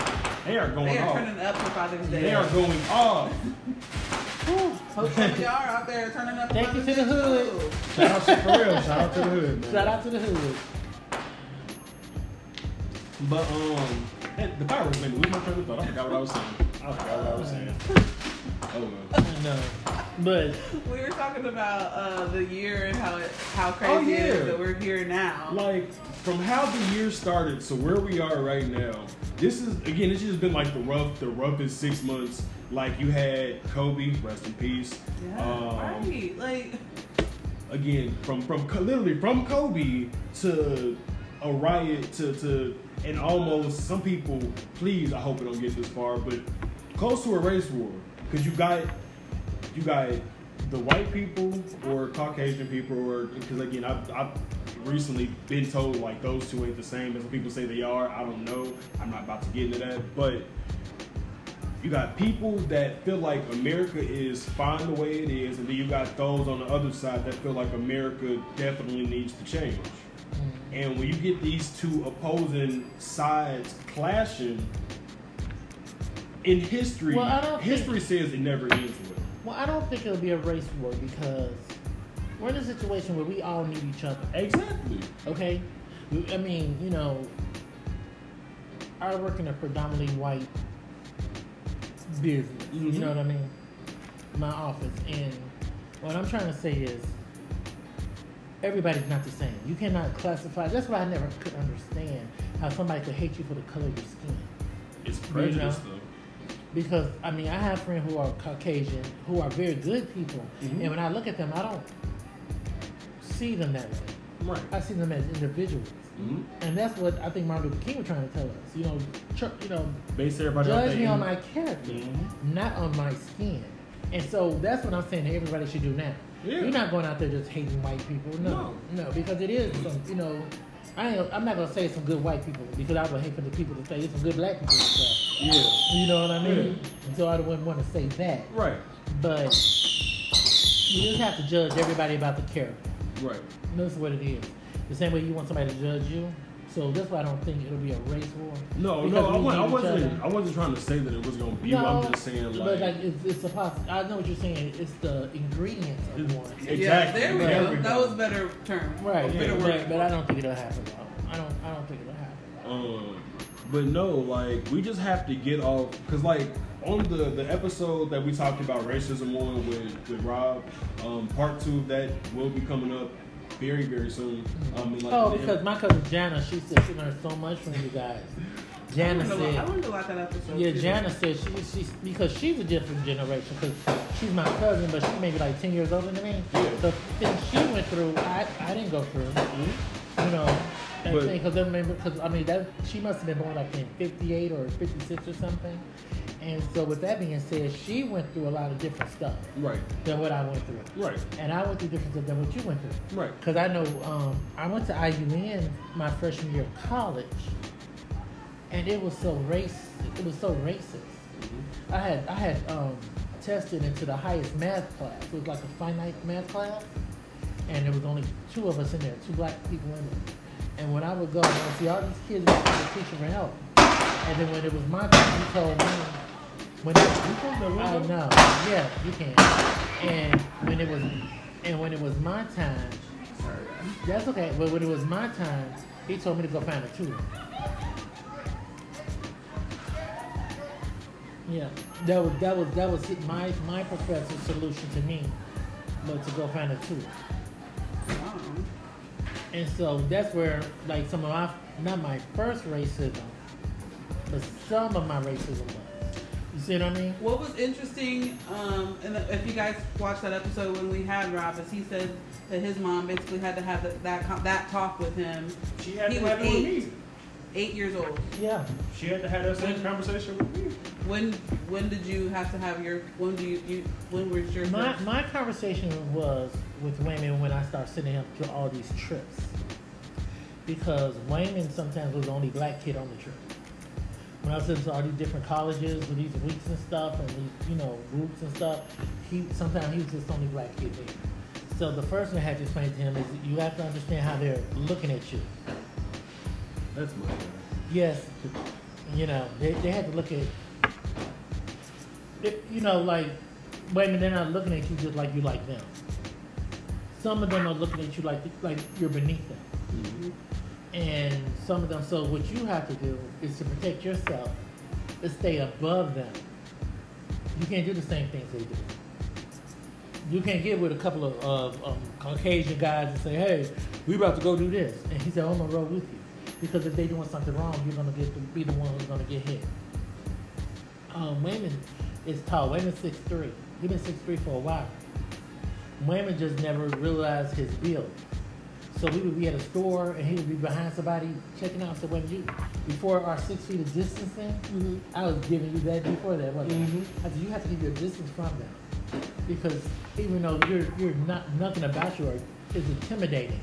They are going they are off. turning up for Father's Day. They are going off. Hope some of y'all are out there turning up. for Take it Father's to the hood. Shout out to for real. Shout out to the hood, man. Shout out to the hood. But um, the fireworks made me lose my train of thought. I forgot what I was saying. I forgot what I was saying. Oh no. But We were talking about uh, the year and how it, how crazy Oh, yeah. is that we're here now. Like from how the year started to where we are right now. This is again. It's just been like the rough, the roughest six months. Like you had Kobe, rest in peace. yeah, Um, right. Like, again from from literally from Kobe to a riot to to and almost some people please I hope it don't get this far but close to a race war because you got you got the white people or Caucasian people or because again I've, I've recently been told like those two ain't the same as people say they are. I don't know. I'm not about to get into that. But you got people that feel like America is fine the way it is, and then you got those on the other side that feel like America definitely needs to change. Mm. And when you get these two opposing sides clashing, in history, Well, I don't think- history says it never ends well. well, I don't think it'll be a race war because we're in a situation where we all need each other. Exactly. Okay, I mean, you know, I work in a predominantly white business. You Mhm. know what I mean? My office, and what I'm trying to say is, everybody's not the same. You cannot classify. That's why I never could understand how somebody could hate you for the color of your skin. It's prejudice, though. Because I mean, I have friends who are Caucasian who are very good people, Mhm. and when I look at them, I don't see them that way. Right. I see them as individuals. hmm And that's what I think Martin Luther King was trying to tell us. You know, tr- you know, Base everybody judge me on my character, Mhm. not on my skin. And so that's what I'm saying everybody should do now. Yeah. You're not going out there just hating white people. No, no, because it is some, you know, I ain't, I'm not gonna say some good white people because I would hate for the people to say it's some good black people and stuff. Yeah. You know what I mean? Yeah. And so I wouldn't want to say that, Right. but you just have to judge everybody about the character. Right. That's what it is. The same way you want somebody to judge you. So that's why I don't think it'll be a race war. No, no, I, we wa- I wasn't. I wasn't trying to say that it was gonna be. No, I'm just saying but like, like it's, it's a poss- I know what you're saying. It's the ingredients of It's- one. Exactly. yeah, there we There go. That was a better term. Right, A better yeah, word. but, but I don't think it'll happen. Though. I don't. I don't think it'll happen. Um, but no, like we just have to get off because like on the the episode that we talked about racism on with with Rob, um, part two of that will be coming up very very soon. Um, like, oh, the- because my cousin Jana, she said she learned so much from you guys. Jana learned a lot- I said. learned a lot that episode. Yeah, too. Jana said she, she's because she's a different generation because she's my cousin, but she's maybe like ten years older than me. Yeah. So things she went through, I, I didn't go through. You know, that But- thing because because I mean that she must have been born like in '58 or '56 or something. And so with that being said, she went through a lot of different stuff right, than what I went through, right, and I went through different stuff than what you went through. right. Because I know um, I went to IUN my freshman year of college, and it was so race. It was so racist. I had I had um, tested into the highest math class. It was like a finite math class, and there was only two of us in there, two black people in there. And when I would go, I would see all these kids asking the teacher for help. And then when it was my turn, he told me when it, You close window? know, yeah, you can. And when it was, and when it was my time, that's okay. But when it was my time, he told me to go find a tutor. Yeah, that was that was that was my my professor's solution to me, but to go find a tutor. Uh-huh. Wow. And so that's where like some of my not my first racism, but some of my racism was. You see what I mean? What was interesting, um, and if you guys watched that episode when we had Rob, is he said that his mom basically had to have that that, that talk with him. She had He to was have it with eight. me. Eight years old. Yeah. She had to have that same conversation with me. When when did you have to have your when do you, you when was your My first- my conversation was with women when I started sending him to all these trips. Because Wayman sometimes was the only black kid on the trip. When I was into all these different colleges with these weeks and stuff and these, you know, groups and stuff, he sometimes he was just the only black kid there. So the first thing I had to explain to him is you have to understand how they're looking at you. That's my. Yes, you know, they, they had to look at, it, you know, like, wait a minute, they're not looking at you just like you like them. Some of them are looking at you like like you're beneath them, Mhm. and some of them. So what you have to do is to protect yourself, to stay above them. You can't do the same things they do. You can't get with a couple of uh, um, Caucasian guys and say, "Hey, we about to go do this," and he said, "I'm gonna roll with you," because if they doing something wrong, you're gonna get to be the one who's gonna get hit. Um, Wayman is tall. Wayman's six three. He been six three for a while. Wayman just never realized his build. So we would be at a store and he would be behind somebody checking out. So when you before our six feet of distancing, I was giving you that before that. Wasn't I? Mhm. I said you have to keep your distance from them because even though you're you're not nothing about you is intimidating,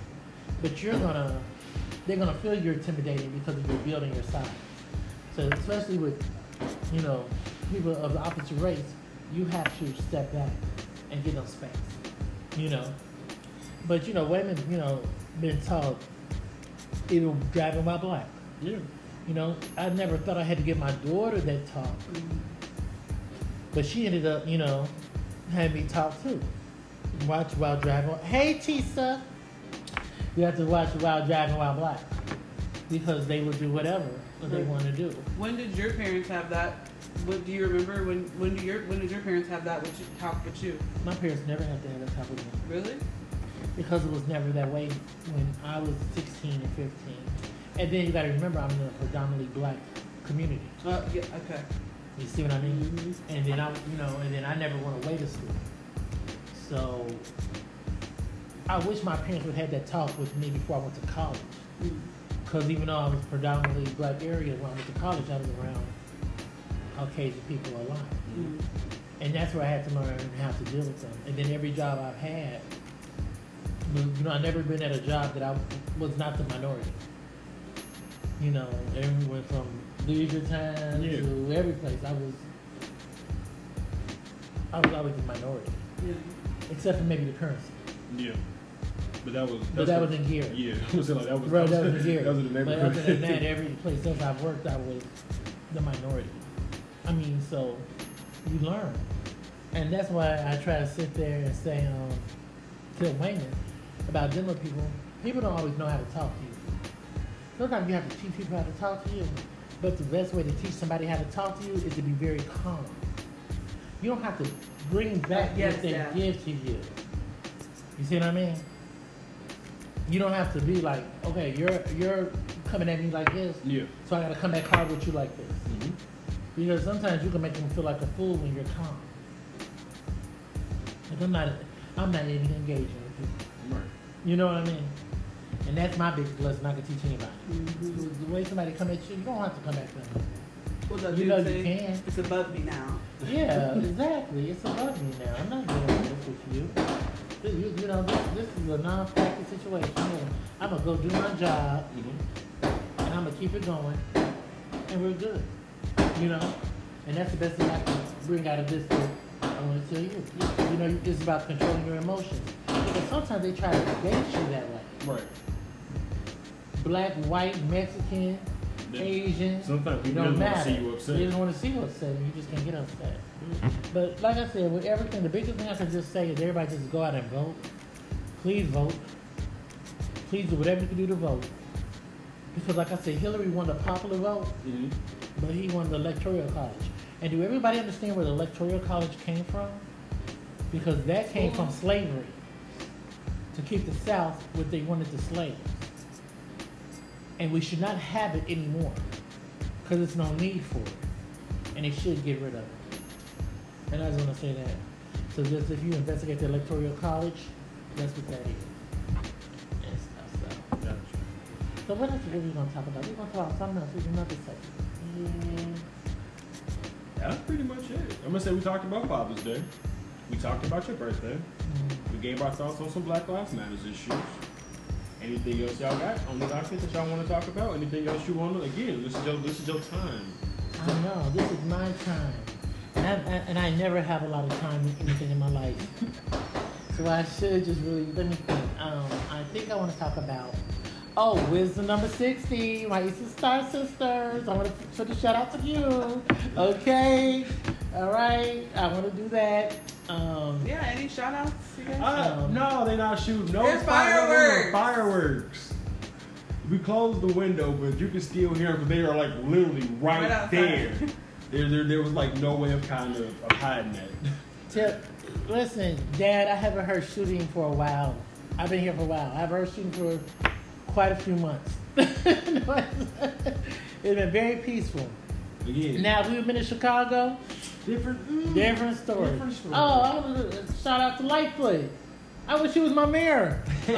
but you're gonna they're gonna feel you're intimidating because of your build and your size. So especially with you know people of the opposite race, you have to step back and give them space. You know, but you know women you know been taught even driving while black. Yeah. You know, I never thought I had to give my daughter that talk. But she ended up, you know, having me talk too. Watch while driving. Hey, Tisa. You have to watch while driving while black. Because they will do whatever what they want to do. When did your parents have that? What do you remember? When when do your when did your parents have that with you, talk with you? My parents never had to have that talk with me. Really? Because it was never that way when I was 16 and 15. And then you got to remember, I'm in a predominantly black community. Uh, yeah. Okay. You see what I mean? Mhm. And then I, you know, and then I never went away to school. So I wish my parents would have had that talk with me before I went to college. Mm. Because even though I was predominantly black area, when I went to college, I was around Caucasian people a lot. Mm. And that's where I had to learn how to deal with them. And then every job I've had, you know, I've never been at a job that I was not the minority. You know, everyone from leisure time Yeah. to every place, I was, I was always the minority, Yeah. except for maybe the currency. Yeah. But that was. But that what- was in gear. Yeah. Was like, that was. Right, that was in gear. That was in the But other than that, every place else I've worked, I was the minority. I mean, so you learn, and that's why I try to sit there and say, um, tell Wayman about dealing with people. People don't always know how to talk to you. Sometimes you have to teach people how to talk to you, but the best way to teach somebody how to talk to you is to be very calm. You don't have to bring back Yes, what they yeah. give to you. You see what I mean? You don't have to be like, okay, you're you're coming at me like this, yeah. so I gotta come back hard with you like this. Because sometimes you can make them feel like a fool when you're calm. Like I'm not, I'm not even engaging with people. Right. You know what I mean? And that's my biggest lesson I can teach anybody. Mhm. The way somebody come at you, you don't have to come back to them. What does You know you say? can. It's above me now. Yeah, exactly. It's above me now. I'm not doing this with you. This- You, you know, this, this is a non-practice situation. I'm gonna, I'm gonna go do my job, Mhm. and I'm gonna keep it going, and we're good. You know, and that's the best thing I can bring out of this. That I want to tell you. You know, it's about controlling your emotions. Because sometimes they try to gauge you that way. Right. Black, white, Mexican. Asian. Sometimes people don't just want to see you upset. They just want to see you upset, and you just can't get upset. But like I said, with everything, the biggest thing I can just say is everybody just go out and vote. Please vote. Please do whatever you can do to vote. Because like I said, Hillary won the popular vote, Mhm. but he won the electoral college. And do everybody understand where the electoral college came from? Because that came from slavery. To keep the South what they wanted the slaves. And we should not have it anymore. Because there's no need for it. And they should get rid of it. And I just want to say that. So just if you investigate the electoral college, that's what that is. So what else are we gonna talk about? We're gonna talk about something else. Do another segment. Mm, That's pretty much it. I'm gonna say we talked about Father's Day. We talked about your birthday. mm. We gave our thoughts on some Black Lives Matters issues. Anything else y'all got on the docket that y'all want to talk about? Anything else you want to? Again, this is your this is your time. I know this is my time, and I, I, and I never have a lot of time with anything in my life. so I should just really let me think. Um, I think I want to talk about. Oh, wisdom number sixty, my Eastern Star sisters. I want to put a shout out to you. Okay, all right. I want to do that. Um, Yeah. Any shout outs, you guys? Uh, Um, no, they're not shooting. No They're fireworks. fireworks. Fireworks. We closed the window, but you can still hear them. They are like literally right, Right there. There, there, there was like no way of kind of, of hiding that. Tip, listen, Dad, I haven't heard shooting for a while. I've been here for a while. I've heard shooting for quite a few months. it's been very peaceful. Again, Now, if we've been in Chicago, different, mm, different story. Different story. Oh, I was, shout out to Lightfoot. I wish she was my mayor.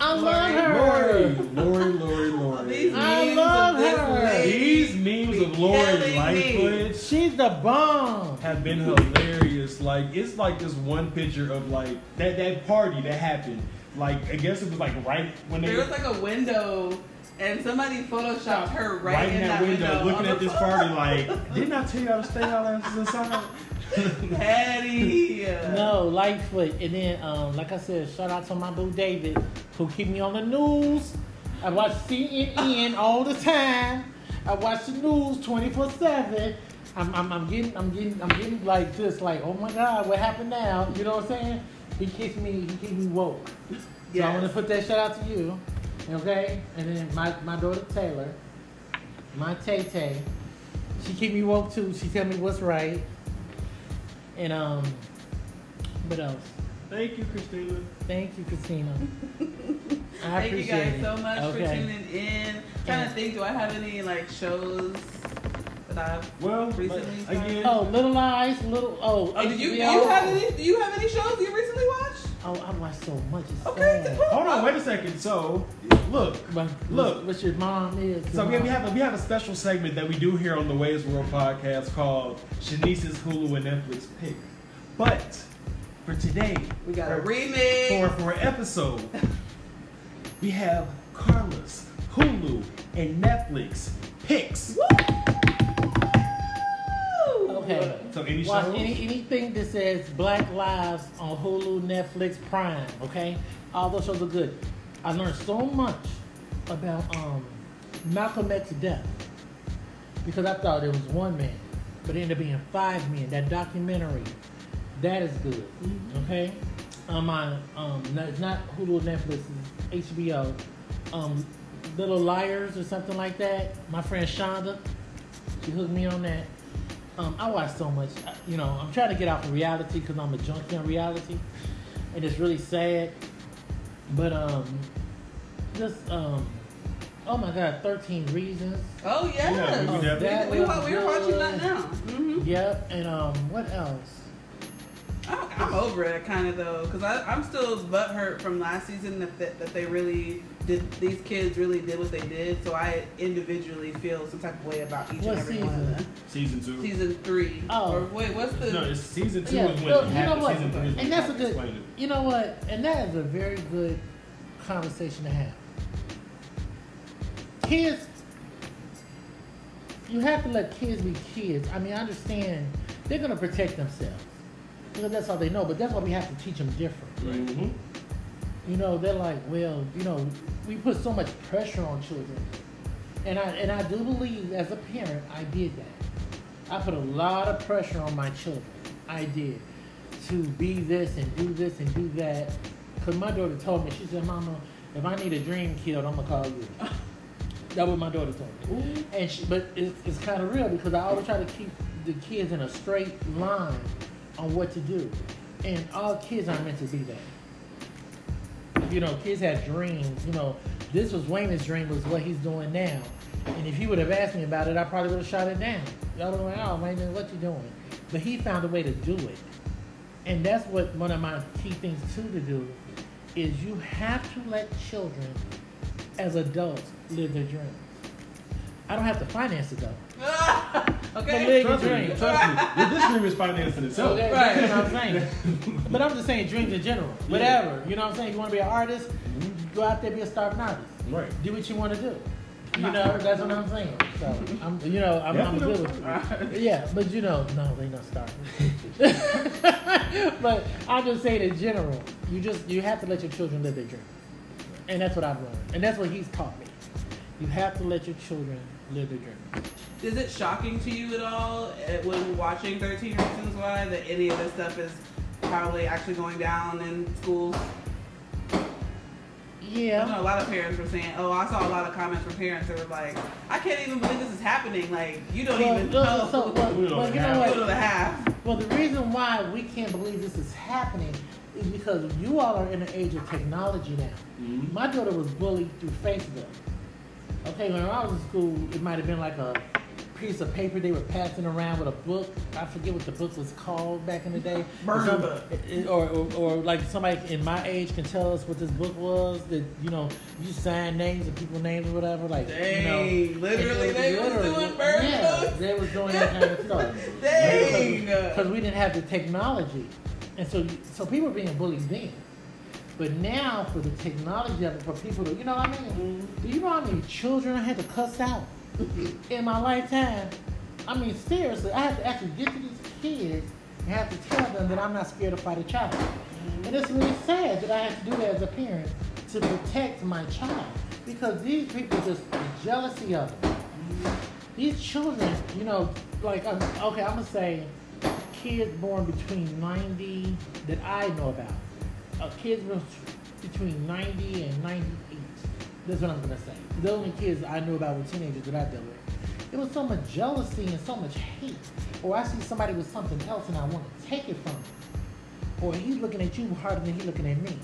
I love Lori, her. Lori, Lori, Lori. These I memes love of her. lady These memes of Lori killing me. Lightfoot She's the bomb. have been hilarious. Like it's like this one picture of like that that party that happened. Like I guess it was like right when they There was like a window, and somebody photoshopped her right, right in that, window, looking at this party. Like, didn't I tell y'all to stay y'all asses inside? Patty. No, Lightfoot. And then, um, like I said, shout out to my boo David, who keep me on the news. I watch CNN all the time. I watch the news 24 7. I'm, I'm, I'm getting, I'm getting, I'm getting like this, like, oh my God, what happened now? You know what I'm saying? He keeps me, he keeps me woke. So I want to put that shout out to you, okay? And then my, my daughter Taylor, my Tay Tay, she keep me woke too. She tell me what's right. And um, what else? Thank you, Christina. Thank you, Christina. I Thank you guys it. so much for tuning in. Trying to think, do I have any like shows that I've Well, recently like, again, oh, oh, Little Eyes, Little oh. Oh, did you, do you HBO. have any? Do you have any shows you recently watched? Oh, I watch so much. It's Okay, sad. hold on, wait a second. So, look, But Look. what your mom is. So your we have, we have a, we have a special segment that we do here on the Wei's World podcast called Shanice's Hulu and Netflix pick. But for today, We got a for, remix. for for an episode, we have Carla's Hulu and Netflix picks. Okay. So any Watch shows? any, anything that says Black Lives on Hulu, Netflix, Prime. Okay, all those shows are good. I learned so much about um, Malcolm X's death because I thought it was one man, but it ended up being five men. That documentary, that is good. Okay, on my um, no, it's not Hulu, Netflix, it's HBO. Um, Little Liars or something like that. My friend Shonda, she hooked me on that. Um, I watch so much. You know, I'm trying to get off of reality because I'm a junkie on reality, and it's really sad. But um, just um, oh my God, 13 Reasons. Oh yes. Yeah, we Oh, that we, was wa- we were watching that good. now. hmm Yep, and um, what else? I'm, I'm over it kind of though, because I'm still butthurt from last season that, that that they really did. These kids really did what they did, so I individually feel some type of way about each What and every one of season? them. Season two. Season three. Oh. Or wait, what's the? no, it's season two Yeah, is when well, you know what? Season three And that's a good. You know what? And that is a very good conversation to have. Kids, you have to let kids be kids. I mean, I understand they're gonna protect themselves because that's all they know. But that's why we have to teach them different. Mhm. You know, they're like, well, you know, we put so much pressure on children, and I and I do believe as a parent, I did that. I put a lot of pressure on my children. I did to be this and do this and do that. Cause my daughter told me, she said, "Mama, if I need a dream killed, I'm gonna call you." That what my daughter told me. And she, but it's, it's kind of real because I always try to keep the kids in a straight line on what to do, and all kids aren't meant to be that you know, kids have dreams. You know, this was Wayman's dream was what he's doing now. And if he would have asked me about it, I probably would have shot it down. Y'all would like, oh, Wayman, what you doing? But he found a way to do it. And that's what one of my key things too to do is you have to let children as adults live their dreams. I don't have to finance it though. okay. Believe- Trust me, trust me. This dream is financing itself. Okay, Right. You know what I'm saying? but I'm just saying dreams in general. Whatever. You know what I'm saying? You want to be an artist, mm-hmm. go out there be a starving artist. Right. do what you want to do. You know, that's what I'm saying. So I'm, you know, I'm, I'm good with it. Yeah, but you know, no, they not starving. but I'm just saying in general, you just you have to let your children live their dream, and that's what I've learned, and that's what he's taught me. You have to let your children live their dreams. Is it shocking to you at all eh, when watching 13 Reasons Why that any of this stuff is probably actually going down in schools? Yeah. I know a lot of parents were saying, "Oh, I saw a lot of comments from parents that were like, I can't even believe this is happening. Like, you don't Well, even look, know." so, well, We don't well, you know have- Go what? to half. Well, the reason why we can't believe this is happening is because you all are in the age of technology now. Mhm. My daughter was bullied through Facebook. Okay, when I was in school, it might have been like a piece of paper they were passing around with a book. I forget what the book was called back in the day. Some- book. Or, or, or like somebody in my age can tell us what this book was. That you know, you sign names and people names or whatever. Like you know, literally, they was doing burn yeah, books. they was doing that kind of stuff. Dang. Because we didn't have the technology, and so so people were being bullied then. But now for the technology of it, for people to, you know what I mean? Do you know how many children I had to cuss out in my lifetime? I mean, seriously, I had to actually get to these kids and have to tell them that I'm not scared to fight a child. Mm-hmm. And it's really sad that I have to do that as a parent to protect my child because these people just the jealousy of it. Mm-hmm. These children, you know, like okay, I'm gonna say kids born between 90 that I know about. Uh, kids between 90 and 98. That's what I'm gonna say. The only kids I knew about were teenagers that I dealt with. It was so much jealousy and so much hate. Or I see somebody with something else and I want to take it from them. Or he's looking at you harder than he's looking at me.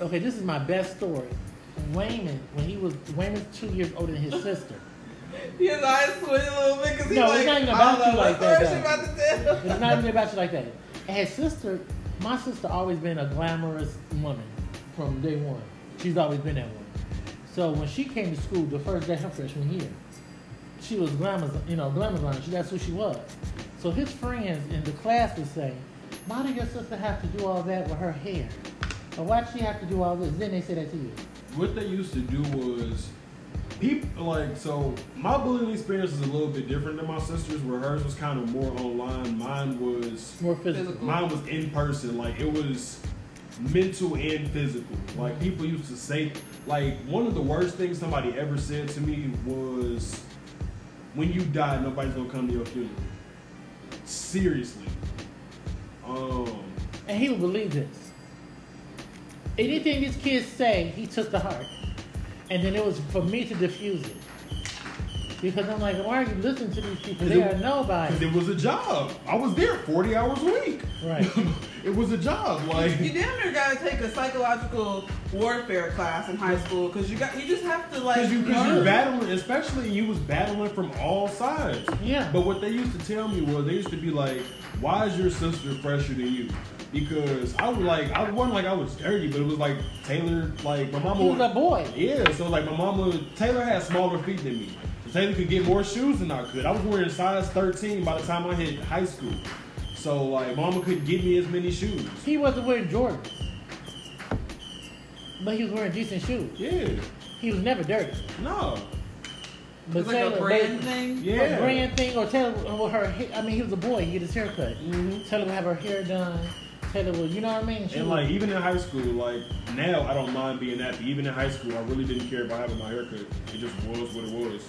Okay, this is my best story. Wayman, when he was Wayman's two years older than his sister. His eyes squint a little bit because he's No, it's like, not even about you like that, story she though. about to tell. It's not even about you like that. And his sister, my sister, always been a glamorous woman from day one. She's always been that one. So when she came to school the first day her freshman year, she was glamorous, you know, glamorous. That's who she was. So his friends in the class would say, "Why do your sister have to do all that with her hair? Or why does she have to do all this?" Then they say that to you. What they used to do was like so my bullying experience is a little bit different than my sister's where hers was kind of more online mine was More physical. Mine was in person like it was mental and physical like people used to say like one of the worst things somebody ever said to me was when you die nobody's gonna come to your funeral seriously um And he believed believe this. Anything these kids say, he took to heart. And then it was for me to diffuse it. Because I'm like, why are you listening to these people? They are Because nobody. it was a job. I was there 40 hours a week. Right. it was a job. Like You damn near gotta take a psychological warfare class in high school because you got you just have to like Because you, cause you're battling, especially you was battling from all sides. Yeah. But what they used to tell me was they used to be like, "Why is your sister fresher than you?" Because I was like, I wasn't like I was dirty, but it was like Taylor, like my mama. He was a boy. Yeah, so like my mama, Taylor had smaller feet than me. So Taylor could get more shoes than I could. I was wearing size 13 by the time I hit high school. So like, mama couldn't get me as many shoes. He wasn't wearing Jordans. But he was wearing decent shoes. Yeah, He was never dirty. no, But it's like a Taylor- brand but- thing. a yeah. brand thing or Taylor with her I mean he was a boy, he get his hair cut. Mhm. Taylor would have her hair done. Would you know what I mean? She And like even in high school, like now I don't mind being that. But even in high school, I really didn't care about having my haircut. It just was what it was.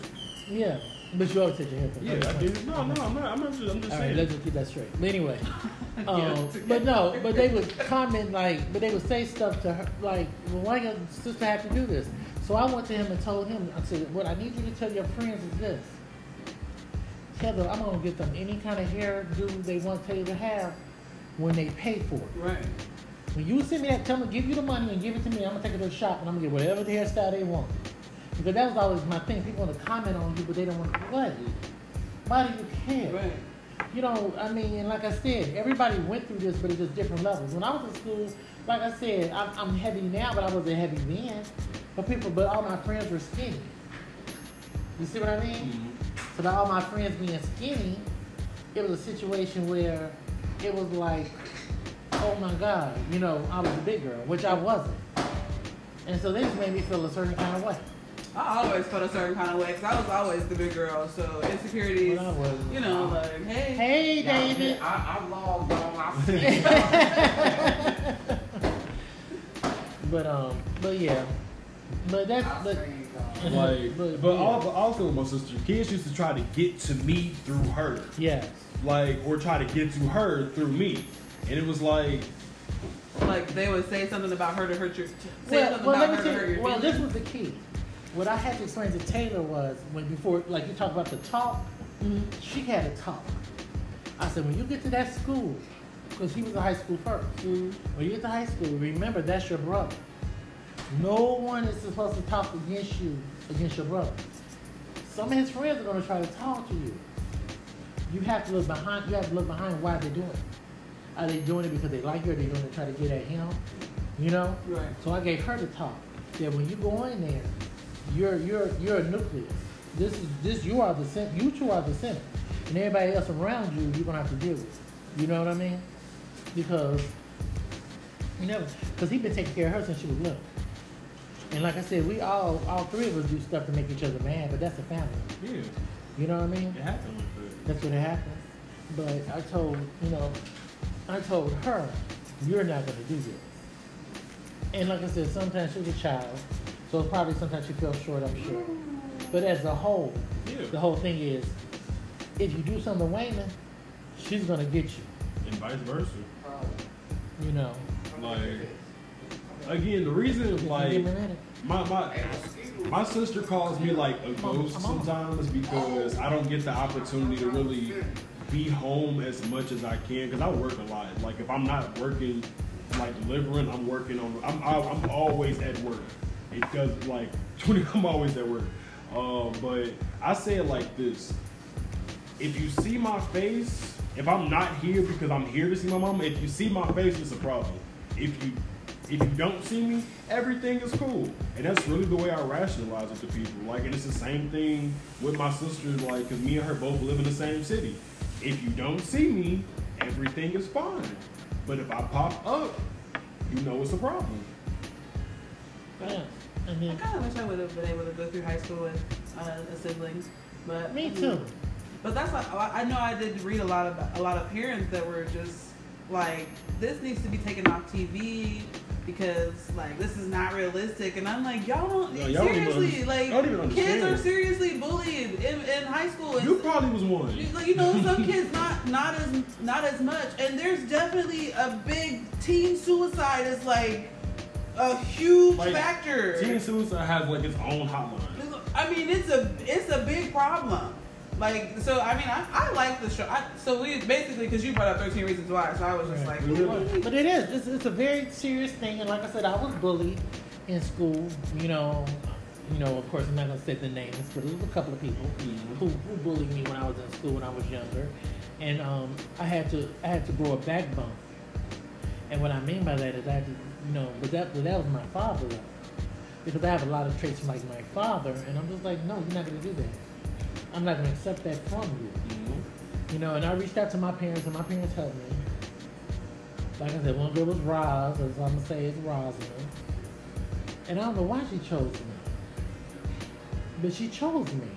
Yeah. But you always take your hair cut. Yeah, I did. No, no, I'm not. I'm not just. I'm just All right, saying. let's just keep that straight. But anyway, um, but no, but they would comment like, but they would say stuff to her like, well, why your sister have to do this? So I went to him and told him, I said, what I need you to tell your friends is this. Tell them I'm gonna get them any kind of hairdo they want Taylor to have when they pay for it. Right. When you send me that, tell me, give you the money and give it to me. I'm gonna take it to the shop and I'm gonna get whatever the hairstyle they want. Because that was always my thing. People want to comment on you, but they don't want to. What? Why do you care? Right. You know, I mean, and like I said, everybody went through this, but it's just different levels. When I was in school, like I said, I'm, I'm heavy now, but I wasn't heavy then. But people, but all my friends were skinny. You see what I mean? Mhm. So that all my friends being skinny, it was a situation where it was like, oh my God, you know, I was a big girl, which I wasn't. And so they just made me feel a certain kind of way. I always felt a certain kind of way because I was always the big girl. So insecurities, But you know, like hey, Hey, David. I, I logged on. I see. But um, but yeah, but that's but uh, Like, But- but, yeah. also, also my sister, kids used to try to get to me through her, yes, like, or try to get to her through me, and it was like, like they would say something about her to hurt your. Say Well, something well, about her to hurt you. your Well, this was the key. What I had to explain to Taylor was when before, like you talk about the talk, Mhm. she had a talk. I said, when you get to that school, because he was in high school first. Mhm. When you get to high school, remember that's your brother. No one is supposed to talk against you, against your brother. Some of his friends are going to try to talk to you. You have to look behind. You have to look behind why they're doing it. Are they doing it because they like you, or they doing it to try to get at him? You know. Right. So I gave her the talk that when you go in there, you're you're you're a nucleus. This is this you are the center. You two are the center, and everybody else around you, you're gonna have to deal with. You know what I mean? Because you know, because he been taking care of her since she was little. And like I said, we all all three of us do stuff to make each other mad, but that's a family. Yeah, You know what I mean? it that. That's what happens. But I told, you know, I told her, you're not going to do this. And like I said, sometimes she's a child, so probably sometimes she fell short, I'm sure. But as a whole, Yeah. the whole thing is, if you do something to Wayman, she's going to get you, And vice versa. you know. Like, again, the reason like give me a minute. my my my sister calls me like a ghost sometimes because I don't get the opportunity to really be home as much as I can because I work a lot. Like if I'm not working, like delivering, I'm working on. I'm I- I'm always at work. It does like 20. I'm always at work. Um, but I say it like this: if you see my face, if I'm not here because I'm here to see my mama, if you see my face, it's a problem. If you if you don't see me, everything is cool. And that's really the way I rationalize it to people. Like, and it's the same thing with my sisters, like, because me and her both live in the same city. If you don't see me, everything is fine. But if I pop up, you know it's a problem. Yeah. And I kind of wish I would have been able to go through high school with uh, a sibling, but me too. But that's like I I know I did read a lot of a lot of parents that were just like this needs to be taken off TV because like this is not realistic, and I'm like y'all don't No, y'all seriously like kids are seriously bullied in, in high school. and You probably was one. you you know, some kids not not as not as much, and there's definitely a big teen suicide is like a huge Like, factor. Teen suicide has like its own hotline. I mean, it's a it's a big problem. Like, so I mean, I, I like the show. I, so we basically because you brought up Thirteen Reasons Why, so I was just Right. like, Really? But it is. It's, it's a very serious thing, and like I said, I was bullied in school. You know, you know. Of course, I'm not gonna say the names, but there was a couple of people Mhm. who, who bullied me when I was in school when I was younger, and um, I had to I had to grow a backbone. And what I mean by that is I had to, you know, but that but that was my father, though. because I have a lot of traits like my father, and I'm just like, no, you're not gonna do that. I'm not gonna accept that from you. Mhm. You know, and I reached out to my parents, and my parents helped me. Like I said, one girl was Roz, as I'm gonna say it's Rosalind. And I don't know why she chose me. But she chose me,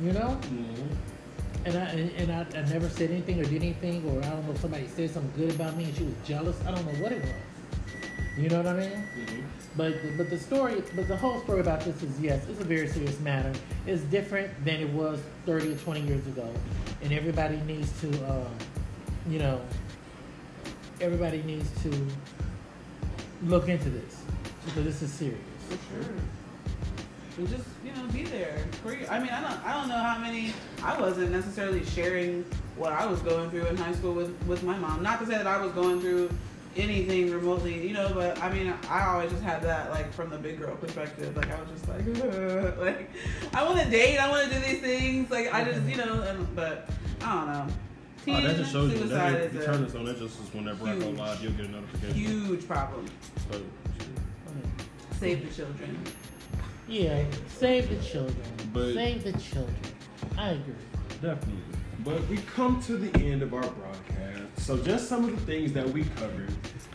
you know? Mhm. And I and, and I, I never said anything or did anything, or I don't know if somebody said something good about me and she was jealous. I don't know what it was. You know what I mean? Mhm. But but the story, but the whole story about this is yes, it's a very serious matter. It's different than it was 30 or 20 years ago, and everybody needs to, um, you know, everybody needs to look into this because this is serious. for sure. And just you know, be there for you. I mean, I don't, I don't know how many. I wasn't necessarily sharing what I was going through in high school with with my mom. Not to say that I was going through anything remotely, you know, but I mean, I always just had that like from the big girl perspective. Like I was just like, like I want to date, I want to do these things. Like I just, you know, and, but I don't know. Oh, that just shows you. suicide That, if you turn this on, that just is whenever I go live, you'll get a notification. huge problem. So, Save the children. Yeah, save the children. But- save the children. I agree. Definitely. But we come to the end of our broadcast. So just some of the things that we covered.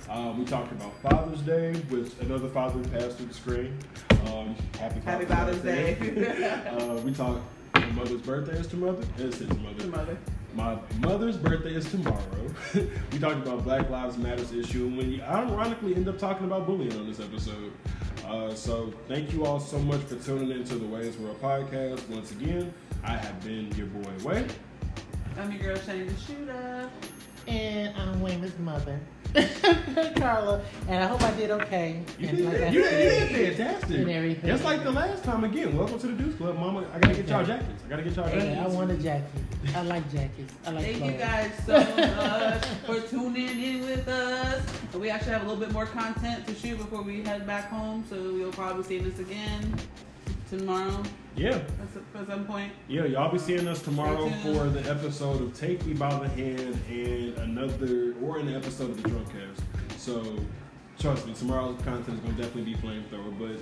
Um, we talked about Father's Day, which another father passed through the screen. Um, happy, Happy Father's Day. uh, we talked. My mother's birthday is tomorrow. It's his mother. The mother. My mother's birthday is tomorrow. we talked about Black Lives Matters issue, and we ironically end up talking about bullying on this episode. Uh, so thank you all so much for tuning into the Wei's World podcast. Once again, I have been your boy Wei. I'm your girl Shane the Shooter. And I'm Wayman's mother. Carla, and I hope I did okay. You and did, like you, did, you did fantastic. And everything. Just like the last time again. Welcome to the Deuce Club, Mama. I gotta get y'all jackets. I gotta get y'all jackets. Hey, I want a jacket. I like jackets. I like Thank clothes. you guys so much for tuning in with us. We actually have a little bit more content to shoot before we head back home, so you'll probably see this again tomorrow Yeah, at some point. yeah. Y'all be seeing us tomorrow for the episode of Take Me by the Hand and another, or an episode of the Drunkcast. So trust me, tomorrow's content is gonna definitely be flamethrower. But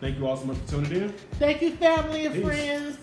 thank you all so much for tuning in. Thank you, family and Peace. friends.